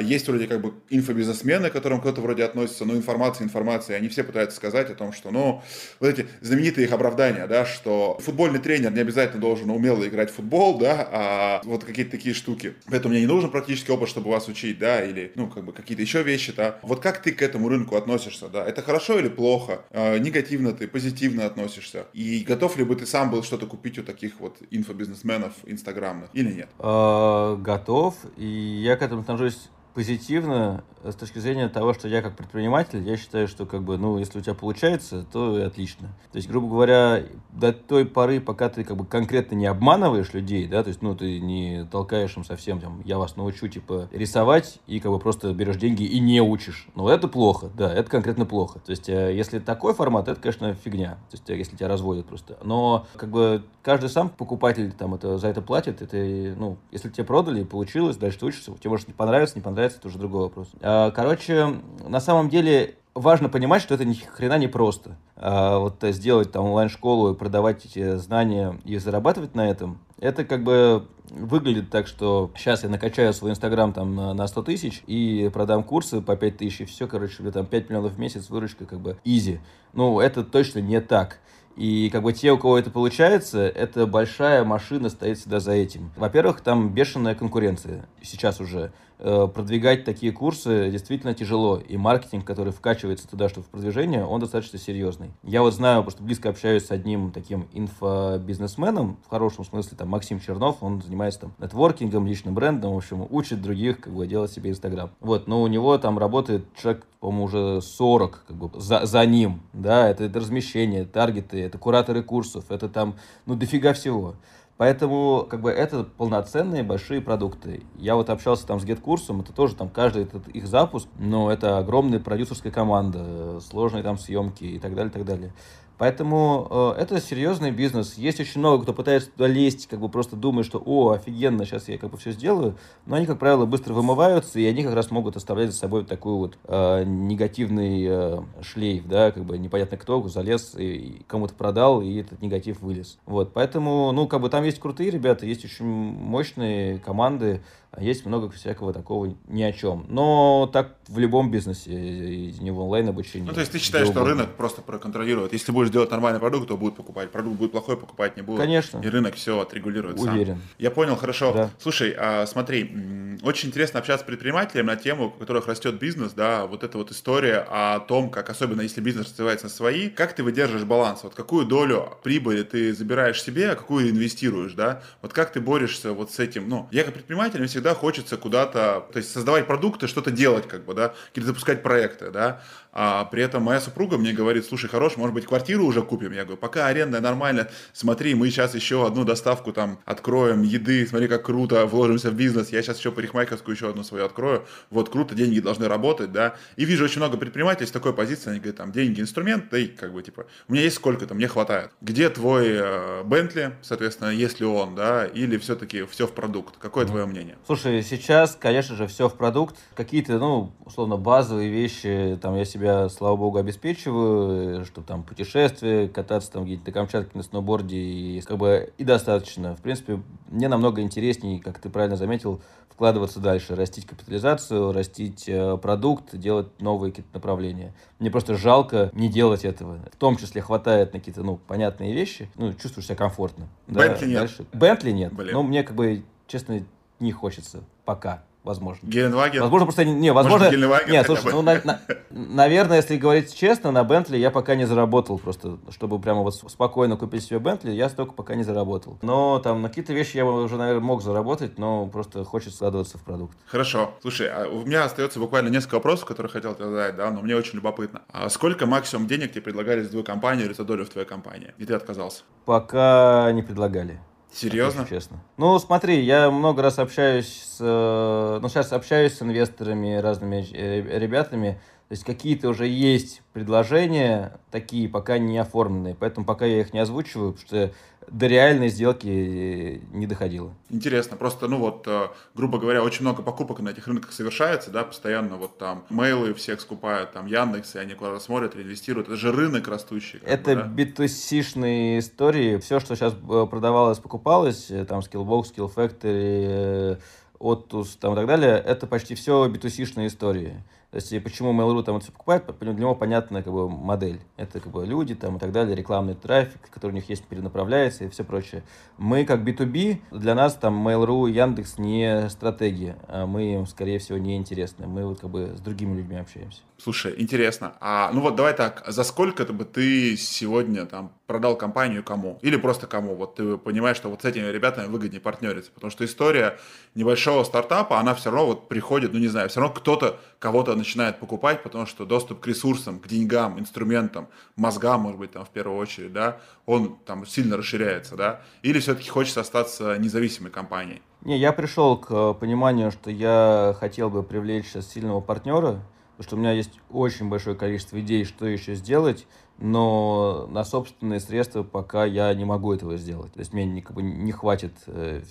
есть вроде как бы инфобизнесмены, к которым кто-то вроде относится, но информация, информация, они все пытаются сказать о том, что, ну, вот эти знаменитые их оправдания, да, что футбольный тренер не обязательно должен умело играть в футбол, да, а вот какие-то такие штуки. Поэтому мне не нужен практический опыт, чтобы вас учить, да, или, ну, как бы какие-то еще вещи, да. Вот как ты к этому рынку относишься, да? Это хорошо или плохо? Э, негативно ты, позитивно относишься? И готов ли бы ты сам был что-то купить у таких вот инфобизнесменов инстаграмных или нет? Э, готов, и я к этому отношусь позитивно с точки зрения того, что я как предприниматель, я считаю, что как бы, ну, если у тебя получается, то отлично. То есть, грубо говоря, до той поры, пока ты как бы конкретно не обманываешь людей, да, то есть, ну, ты не толкаешь им совсем, там, я вас научу, типа, рисовать, и как бы просто берешь деньги и не учишь. Ну, это плохо, да, это конкретно плохо. То есть, э, если такой формат, это, конечно, фигня. То есть, э, если тебя разводят просто. Но, как бы, каждый сам покупатель там это, за это платит, это, ну, если тебе продали, получилось, дальше ты учишься, тебе может не понравится, не понравится, нравится, это уже другой вопрос. А, короче, на самом деле важно понимать, что это ни хрена не просто. А, вот сделать там онлайн-школу и продавать эти знания и зарабатывать на этом, это как бы выглядит так, что сейчас я накачаю свой инстаграм там на 100 тысяч и продам курсы по 5 тысяч, и все, короче, у там 5 миллионов в месяц выручка как бы изи. Ну, это точно не так. И как бы те, у кого это получается, это большая машина стоит всегда за этим. Во-первых, там бешеная конкуренция сейчас уже. Э, продвигать такие курсы действительно тяжело. И маркетинг, который вкачивается туда, что в продвижение, он достаточно серьезный. Я вот знаю, потому что близко общаюсь с одним таким инфобизнесменом, в хорошем смысле, там, Максим Чернов, он занимается там нетворкингом, личным брендом, в общем, учит других, как бы, делать себе Инстаграм. Вот, но у него там работает человек, по-моему, уже 40, как бы, за, за ним, да, это, это размещение, таргеты, это кураторы курсов, это там, ну, дофига всего. Поэтому, как бы, это полноценные большие продукты. Я вот общался там с GetCurсом, это тоже там каждый этот их запуск, но это огромная продюсерская команда, сложные там съемки и так далее, и так далее. Поэтому э, это серьезный бизнес. Есть очень много, кто пытается туда лезть, как бы просто думая, что о, офигенно, сейчас я как бы все сделаю. Но они, как правило, быстро вымываются, и они как раз могут оставлять за собой такой вот э, негативный э, шлейф, да, как бы непонятно кто залез и кому-то продал, и этот негатив вылез. Вот, поэтому, ну, как бы там есть крутые ребята, есть очень мощные команды, есть много всякого такого ни о чем. Но так в любом бизнесе, не в онлайн-обучении. Ну, то есть ты считаешь, что рынок просто проконтролирует. Если будешь делать нормальный продукт, то будет покупать. Продукт будет плохой, покупать не будет. Конечно. И рынок все отрегулирует Уверен. сам. Я понял, хорошо. Да. Слушай, а, смотри, очень интересно общаться с предпринимателем на тему, в которых растет бизнес, да, вот эта вот история о том, как, особенно если бизнес развивается на свои, как ты выдерживаешь баланс, вот какую долю прибыли ты забираешь себе, а какую инвестируешь, да, вот как ты борешься вот с этим, ну, я как предприниматель, всегда всегда хочется куда-то, то есть создавать продукты, что-то делать, как бы, да, какие-то запускать проекты, да, а при этом моя супруга мне говорит, слушай, хорош, может быть, квартиру уже купим? Я говорю, пока аренда нормально, смотри, мы сейчас еще одну доставку там откроем, еды, смотри, как круто, вложимся в бизнес, я сейчас еще парикмахерскую еще одну свою открою, вот круто, деньги должны работать, да, и вижу очень много предпринимателей с такой позиции, они говорят, там, деньги, инструмент, да и как бы, типа, у меня есть сколько-то, мне хватает. Где твой Бентли, э, соответственно, есть ли он, да, или все-таки все в продукт? Какое mm-hmm. твое мнение? Слушай, сейчас, конечно же, все в продукт, какие-то, ну, условно, базовые вещи, там, я себе себя, слава богу, обеспечиваю, э, что там путешествия, кататься там где-то на Камчатке на сноуборде, и как бы и достаточно. В принципе, мне намного интереснее, как ты правильно заметил, вкладываться дальше, растить капитализацию, растить э, продукт, делать новые какие-то направления. Мне просто жалко не делать этого. В том числе хватает на какие-то, ну, понятные вещи, ну, чувствуешь себя комфортно. Бентли да, нет. Дальше. Бентли нет. Блин. Но мне, как бы, честно, не хочется пока возможно. Геленваген? Возможно, просто... Не, возможно... Может, Нет, слушай, ну, на, на, наверное, если говорить честно, на Бентли я пока не заработал просто, чтобы прямо вот спокойно купить себе Бентли, я столько пока не заработал. Но там на какие-то вещи я уже, наверное, мог заработать, но просто хочется складываться в продукт. Хорошо. Слушай, а у меня остается буквально несколько вопросов, которые хотел тебе задать, да, но мне очень любопытно. А сколько максимум денег тебе предлагали за твою компанию или за долю в твоей компании? И ты отказался? Пока не предлагали. Серьезно? честно. Ну, смотри, я много раз общаюсь с... Э, ну, сейчас общаюсь с инвесторами, разными э, ребятами. То есть какие-то уже есть предложения, такие пока не оформленные. Поэтому пока я их не озвучиваю, потому что до реальной сделки э, не доходило. Интересно, просто, ну вот, э, грубо говоря, очень много покупок на этих рынках совершается, да, постоянно вот там мейлы всех скупают, там Яндекс, и они куда-то смотрят, инвестируют. Это же рынок растущий. Это бы, да? B2C-шные истории. Все, что сейчас э, продавалось, покупалось, там Skillbox, Skill Factory, Otus там, и так далее, это почти все B2C-шные истории. То есть, почему Mail.ru там это все покупает, для него понятная как бы, модель. Это как бы люди там и так далее, рекламный трафик, который у них есть, перенаправляется и все прочее. Мы как B2B, для нас там Mail.ru и Яндекс не стратегия, а мы им, скорее всего, не интересны. Мы вот как бы с другими людьми общаемся. Слушай, интересно. А ну вот давай так, за сколько бы ты сегодня там продал компанию кому? Или просто кому? Вот ты понимаешь, что вот с этими ребятами выгоднее партнериться. Потому что история небольшого стартапа, она все равно вот приходит, ну не знаю, все равно кто-то кого-то начинает покупать, потому что доступ к ресурсам, к деньгам, инструментам, мозгам, может быть, там в первую очередь, да, он там сильно расширяется, да. Или все-таки хочется остаться независимой компанией? Не, я пришел к пониманию, что я хотел бы привлечь сильного партнера, потому что у меня есть очень большое количество идей, что еще сделать, но на собственные средства пока я не могу этого сделать. То есть мне не, как бы, не хватит э,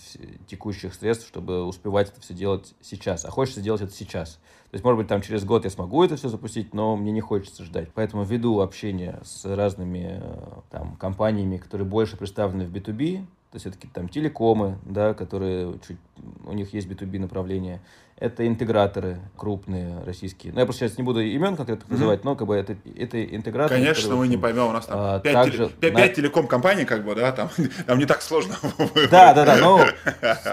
текущих средств, чтобы успевать это все делать сейчас. А хочется сделать это сейчас. То есть, может быть, там через год я смогу это все запустить, но мне не хочется ждать. Поэтому веду общение с разными э, там, компаниями, которые больше представлены в B2B, то есть это какие-то там телекомы, да, которые чуть, у них есть B2B направление. Это интеграторы крупные российские. Ну, я просто сейчас не буду имен конкретно mm-hmm. называть, но как бы это, это интеграторы. Конечно, которые, мы не поймем, у нас там а, 5, также, теле, 5, 5 на... телеком-компаний, как бы, да, там, там не так сложно. Да, да, да, но,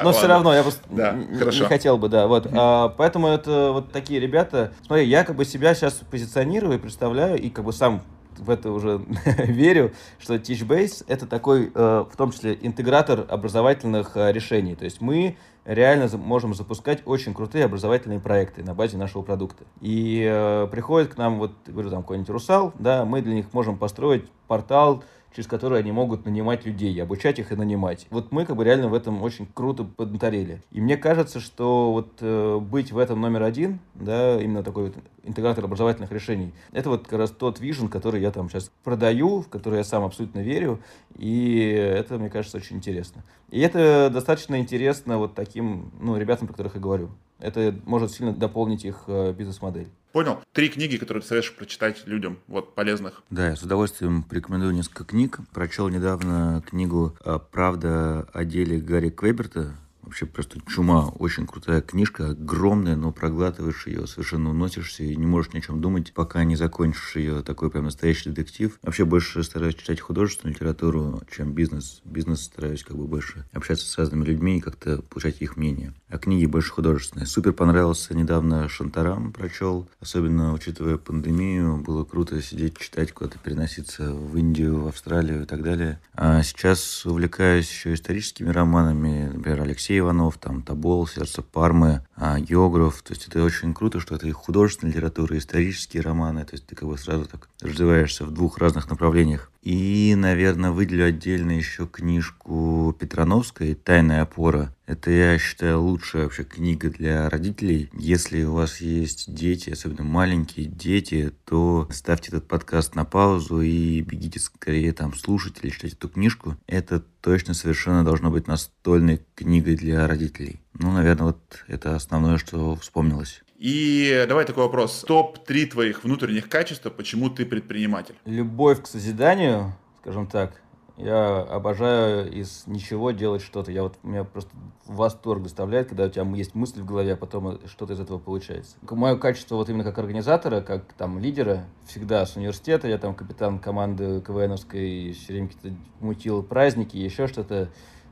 но все равно я просто да, не, не хотел бы, да, вот. А, поэтому это вот такие ребята. Смотри, я как бы себя сейчас позиционирую и представляю, и как бы сам в это уже верю, что TeachBase — это такой, э, в том числе, интегратор образовательных э, решений. То есть мы реально можем запускать очень крутые образовательные проекты на базе нашего продукта. И э, приходит к нам, вот, говорю, там какой-нибудь Русал, да, мы для них можем построить портал, через которые они могут нанимать людей, обучать их и нанимать. Вот мы как бы реально в этом очень круто поднаторели. И мне кажется, что вот э, быть в этом номер один, да, именно такой вот интегратор образовательных решений, это вот как раз тот вижен, который я там сейчас продаю, в который я сам абсолютно верю, и это, мне кажется, очень интересно. И это достаточно интересно вот таким, ну, ребятам, про которых я говорю. Это может сильно дополнить их э, бизнес-модель. Понял. Три книги, которые ты советуешь прочитать людям, вот, полезных. Да, я с удовольствием порекомендую несколько книг. Прочел недавно книгу э, «Правда о деле Гарри Квеберта». Вообще просто чума. Очень крутая книжка, огромная, но проглатываешь ее, совершенно уносишься и не можешь ни о чем думать, пока не закончишь ее. Такой прям настоящий детектив. Вообще больше стараюсь читать художественную литературу, чем бизнес. Бизнес стараюсь как бы больше общаться с разными людьми и как-то получать их мнение. А книги больше художественные. Супер понравился недавно Шантарам, прочел. Особенно учитывая пандемию, было круто сидеть, читать, куда-то переноситься в Индию, в Австралию и так далее. А сейчас увлекаюсь еще историческими романами. Например, Алексей Иванов, там Табол, Сердце Пармы, а, Йогров. То есть это очень круто, что это и художественная литература, и исторические романы. То есть ты как бы сразу так развиваешься в двух разных направлениях. И, наверное, выделю отдельно еще книжку Петрановской «Тайная опора». Это, я считаю, лучшая вообще книга для родителей. Если у вас есть дети, особенно маленькие дети, то ставьте этот подкаст на паузу и бегите скорее там слушать или читать эту книжку. Это точно совершенно должно быть настольной книгой для родителей. Ну, наверное, вот это основное, что вспомнилось. И давай такой вопрос. Топ-3 твоих внутренних качеств, почему ты предприниматель? Любовь к созиданию, скажем так. Я обожаю из ничего делать что-то. Я вот, меня просто восторг доставляет, когда у тебя есть мысль в голове, а потом что-то из этого получается. Мое качество вот именно как организатора, как там лидера, всегда с университета, я там капитан команды КВНовской, все время какие-то мутил праздники, еще что-то.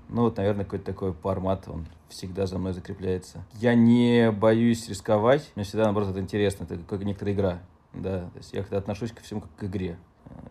Ну, вот, наверное, какой-то такой формат, он всегда за мной закрепляется. Я не боюсь рисковать, мне всегда, наоборот, это интересно, это как некоторая игра, да, то есть я когда отношусь ко всему как к игре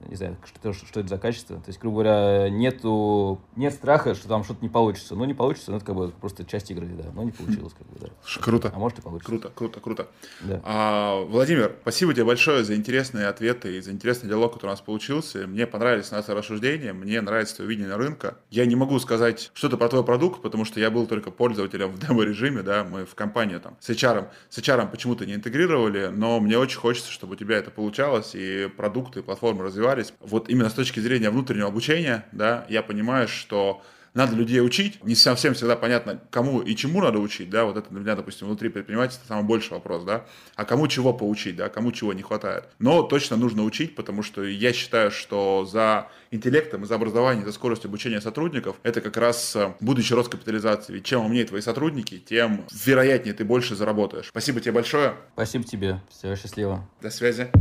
не знаю, что, что это за качество. То есть, грубо говоря, нету, нет страха, что там что-то не получится. Ну, не получится, ну, это как бы просто часть игры, да. Но не получилось, как бы, да. Круто. А может и получится. Круто, круто, круто. Да. А, Владимир, спасибо тебе большое за интересные ответы и за интересный диалог, который у нас получился. Мне понравились наши рассуждения, мне нравится твое видение рынка. Я не могу сказать что-то про твой продукт, потому что я был только пользователем в демо-режиме, да, мы в компанию там с HR, с HR почему-то не интегрировали, но мне очень хочется, чтобы у тебя это получалось, и продукты, и платформы развивались. Вот именно с точки зрения внутреннего обучения, да, я понимаю, что надо людей учить, не совсем всегда понятно, кому и чему надо учить, да, вот это для меня, допустим, внутри предпринимательства самый большой вопрос, да, а кому чего поучить, да, кому чего не хватает. Но точно нужно учить, потому что я считаю, что за интеллектом, за образованием, за скоростью обучения сотрудников, это как раз э, будущий рост капитализации. Ведь чем умнее твои сотрудники, тем вероятнее ты больше заработаешь. Спасибо тебе большое. Спасибо тебе. Всего счастливо. До связи.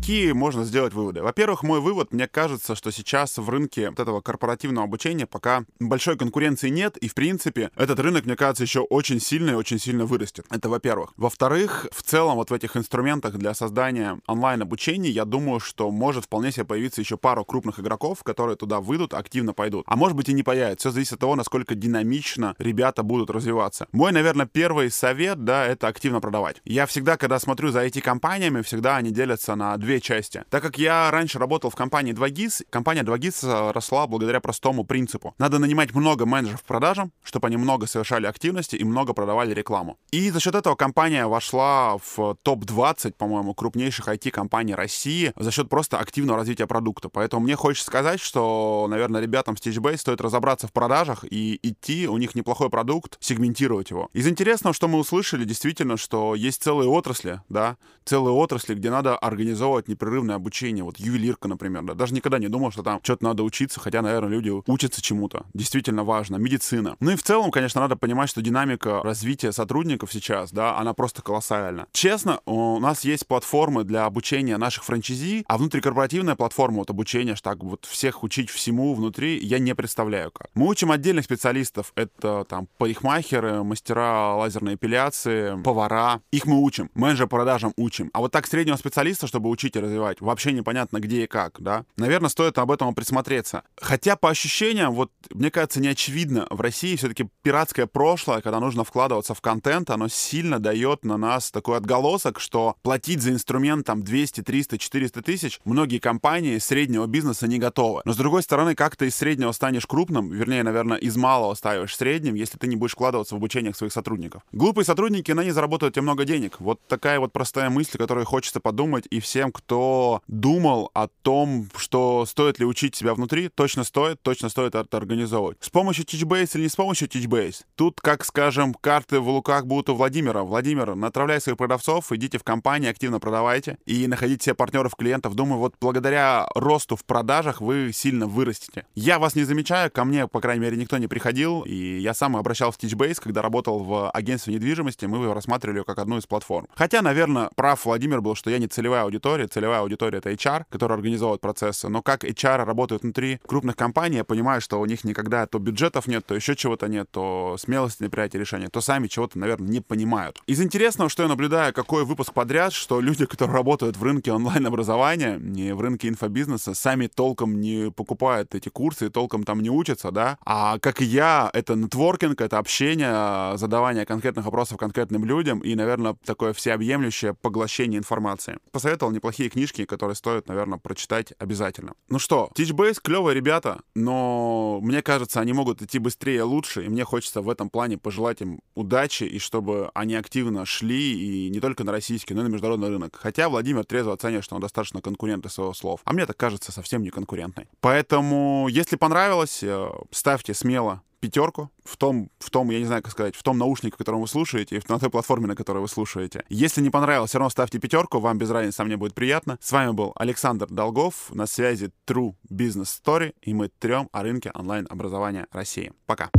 Какие можно сделать выводы? Во-первых, мой вывод, мне кажется, что сейчас в рынке вот этого корпоративного обучения пока большой конкуренции нет, и, в принципе, этот рынок, мне кажется, еще очень сильно и очень сильно вырастет. Это во-первых. Во-вторых, в целом вот в этих инструментах для создания онлайн-обучения, я думаю, что может вполне себе появиться еще пару крупных игроков, которые туда выйдут, активно пойдут. А может быть и не появится. Все зависит от того, насколько динамично ребята будут развиваться. Мой, наверное, первый совет, да, это активно продавать. Я всегда, когда смотрю за эти компаниями, всегда они делятся на две части. Так как я раньше работал в компании 2GIS, компания 2GIS э, росла благодаря простому принципу. Надо нанимать много менеджеров по продажам, чтобы они много совершали активности и много продавали рекламу. И за счет этого компания вошла в топ-20, по-моему, крупнейших IT-компаний России за счет просто активного развития продукта. Поэтому мне хочется сказать, что, наверное, ребятам StageBase стоит разобраться в продажах и идти, у них неплохой продукт, сегментировать его. Из интересного, что мы услышали, действительно, что есть целые отрасли, да, целые отрасли, где надо организовывать организовывать непрерывное обучение. Вот ювелирка, например, да. Даже никогда не думал, что там что-то надо учиться, хотя, наверное, люди учатся чему-то. Действительно важно. Медицина. Ну и в целом, конечно, надо понимать, что динамика развития сотрудников сейчас, да, она просто колоссальна. Честно, у нас есть платформы для обучения наших франчайзи, а внутрикорпоративная платформа вот обучения, что так вот всех учить всему внутри, я не представляю как. Мы учим отдельных специалистов. Это там парикмахеры, мастера лазерной эпиляции, повара. Их мы учим. Менеджер продажам учим. А вот так среднего специалиста, чтобы учить учить и развивать. Вообще непонятно, где и как, да. Наверное, стоит об этом присмотреться. Хотя, по ощущениям, вот, мне кажется, не очевидно. В России все-таки пиратское прошлое, когда нужно вкладываться в контент, оно сильно дает на нас такой отголосок, что платить за инструмент там 200, 300, 400 тысяч многие компании среднего бизнеса не готовы. Но, с другой стороны, как ты из среднего станешь крупным, вернее, наверное, из малого ставишь средним, если ты не будешь вкладываться в обучение своих сотрудников. Глупые сотрудники, на не заработают тебе много денег. Вот такая вот простая мысль, которую хочется подумать и всем, кто думал о том, что стоит ли учить себя внутри, точно стоит, точно стоит это организовывать. С помощью TeachBase или не с помощью TeachBase? Тут, как скажем, карты в луках будут у Владимира. Владимир, направляй своих продавцов, идите в компании, активно продавайте и находите себе партнеров, клиентов. Думаю, вот благодаря росту в продажах вы сильно вырастете. Я вас не замечаю, ко мне, по крайней мере, никто не приходил, и я сам обращался в TeachBase, когда работал в агентстве недвижимости, мы его рассматривали как одну из платформ. Хотя, наверное, прав Владимир был, что я не целевая аудитория, целевая аудитория — это HR, который организовывает процессы. Но как HR работают внутри крупных компаний, я понимаю, что у них никогда то бюджетов нет, то еще чего-то нет, то смелости на принятие решения, то сами чего-то, наверное, не понимают. Из интересного, что я наблюдаю, какой выпуск подряд, что люди, которые работают в рынке онлайн-образования, не в рынке инфобизнеса, сами толком не покупают эти курсы толком там не учатся, да, а как и я, это нетворкинг, это общение, задавание конкретных вопросов конкретным людям и, наверное, такое всеобъемлющее поглощение информации. Посоветовал неплохо неплохие книжки, которые стоит, наверное, прочитать обязательно. Ну что, Teachbase клевые ребята, но мне кажется, они могут идти быстрее и лучше, и мне хочется в этом плане пожелать им удачи, и чтобы они активно шли и не только на российский, но и на международный рынок. Хотя Владимир трезво оценивает, что он достаточно конкурентный своего слов. А мне так кажется совсем не конкурентный. Поэтому, если понравилось, э, ставьте смело пятерку в том, в том, я не знаю, как сказать, в том наушнике, котором вы слушаете, и на той платформе, на которой вы слушаете. Если не понравилось, все равно ставьте пятерку, вам без разницы, а мне будет приятно. С вами был Александр Долгов, на связи True Business Story, и мы трем о рынке онлайн-образования России. Пока.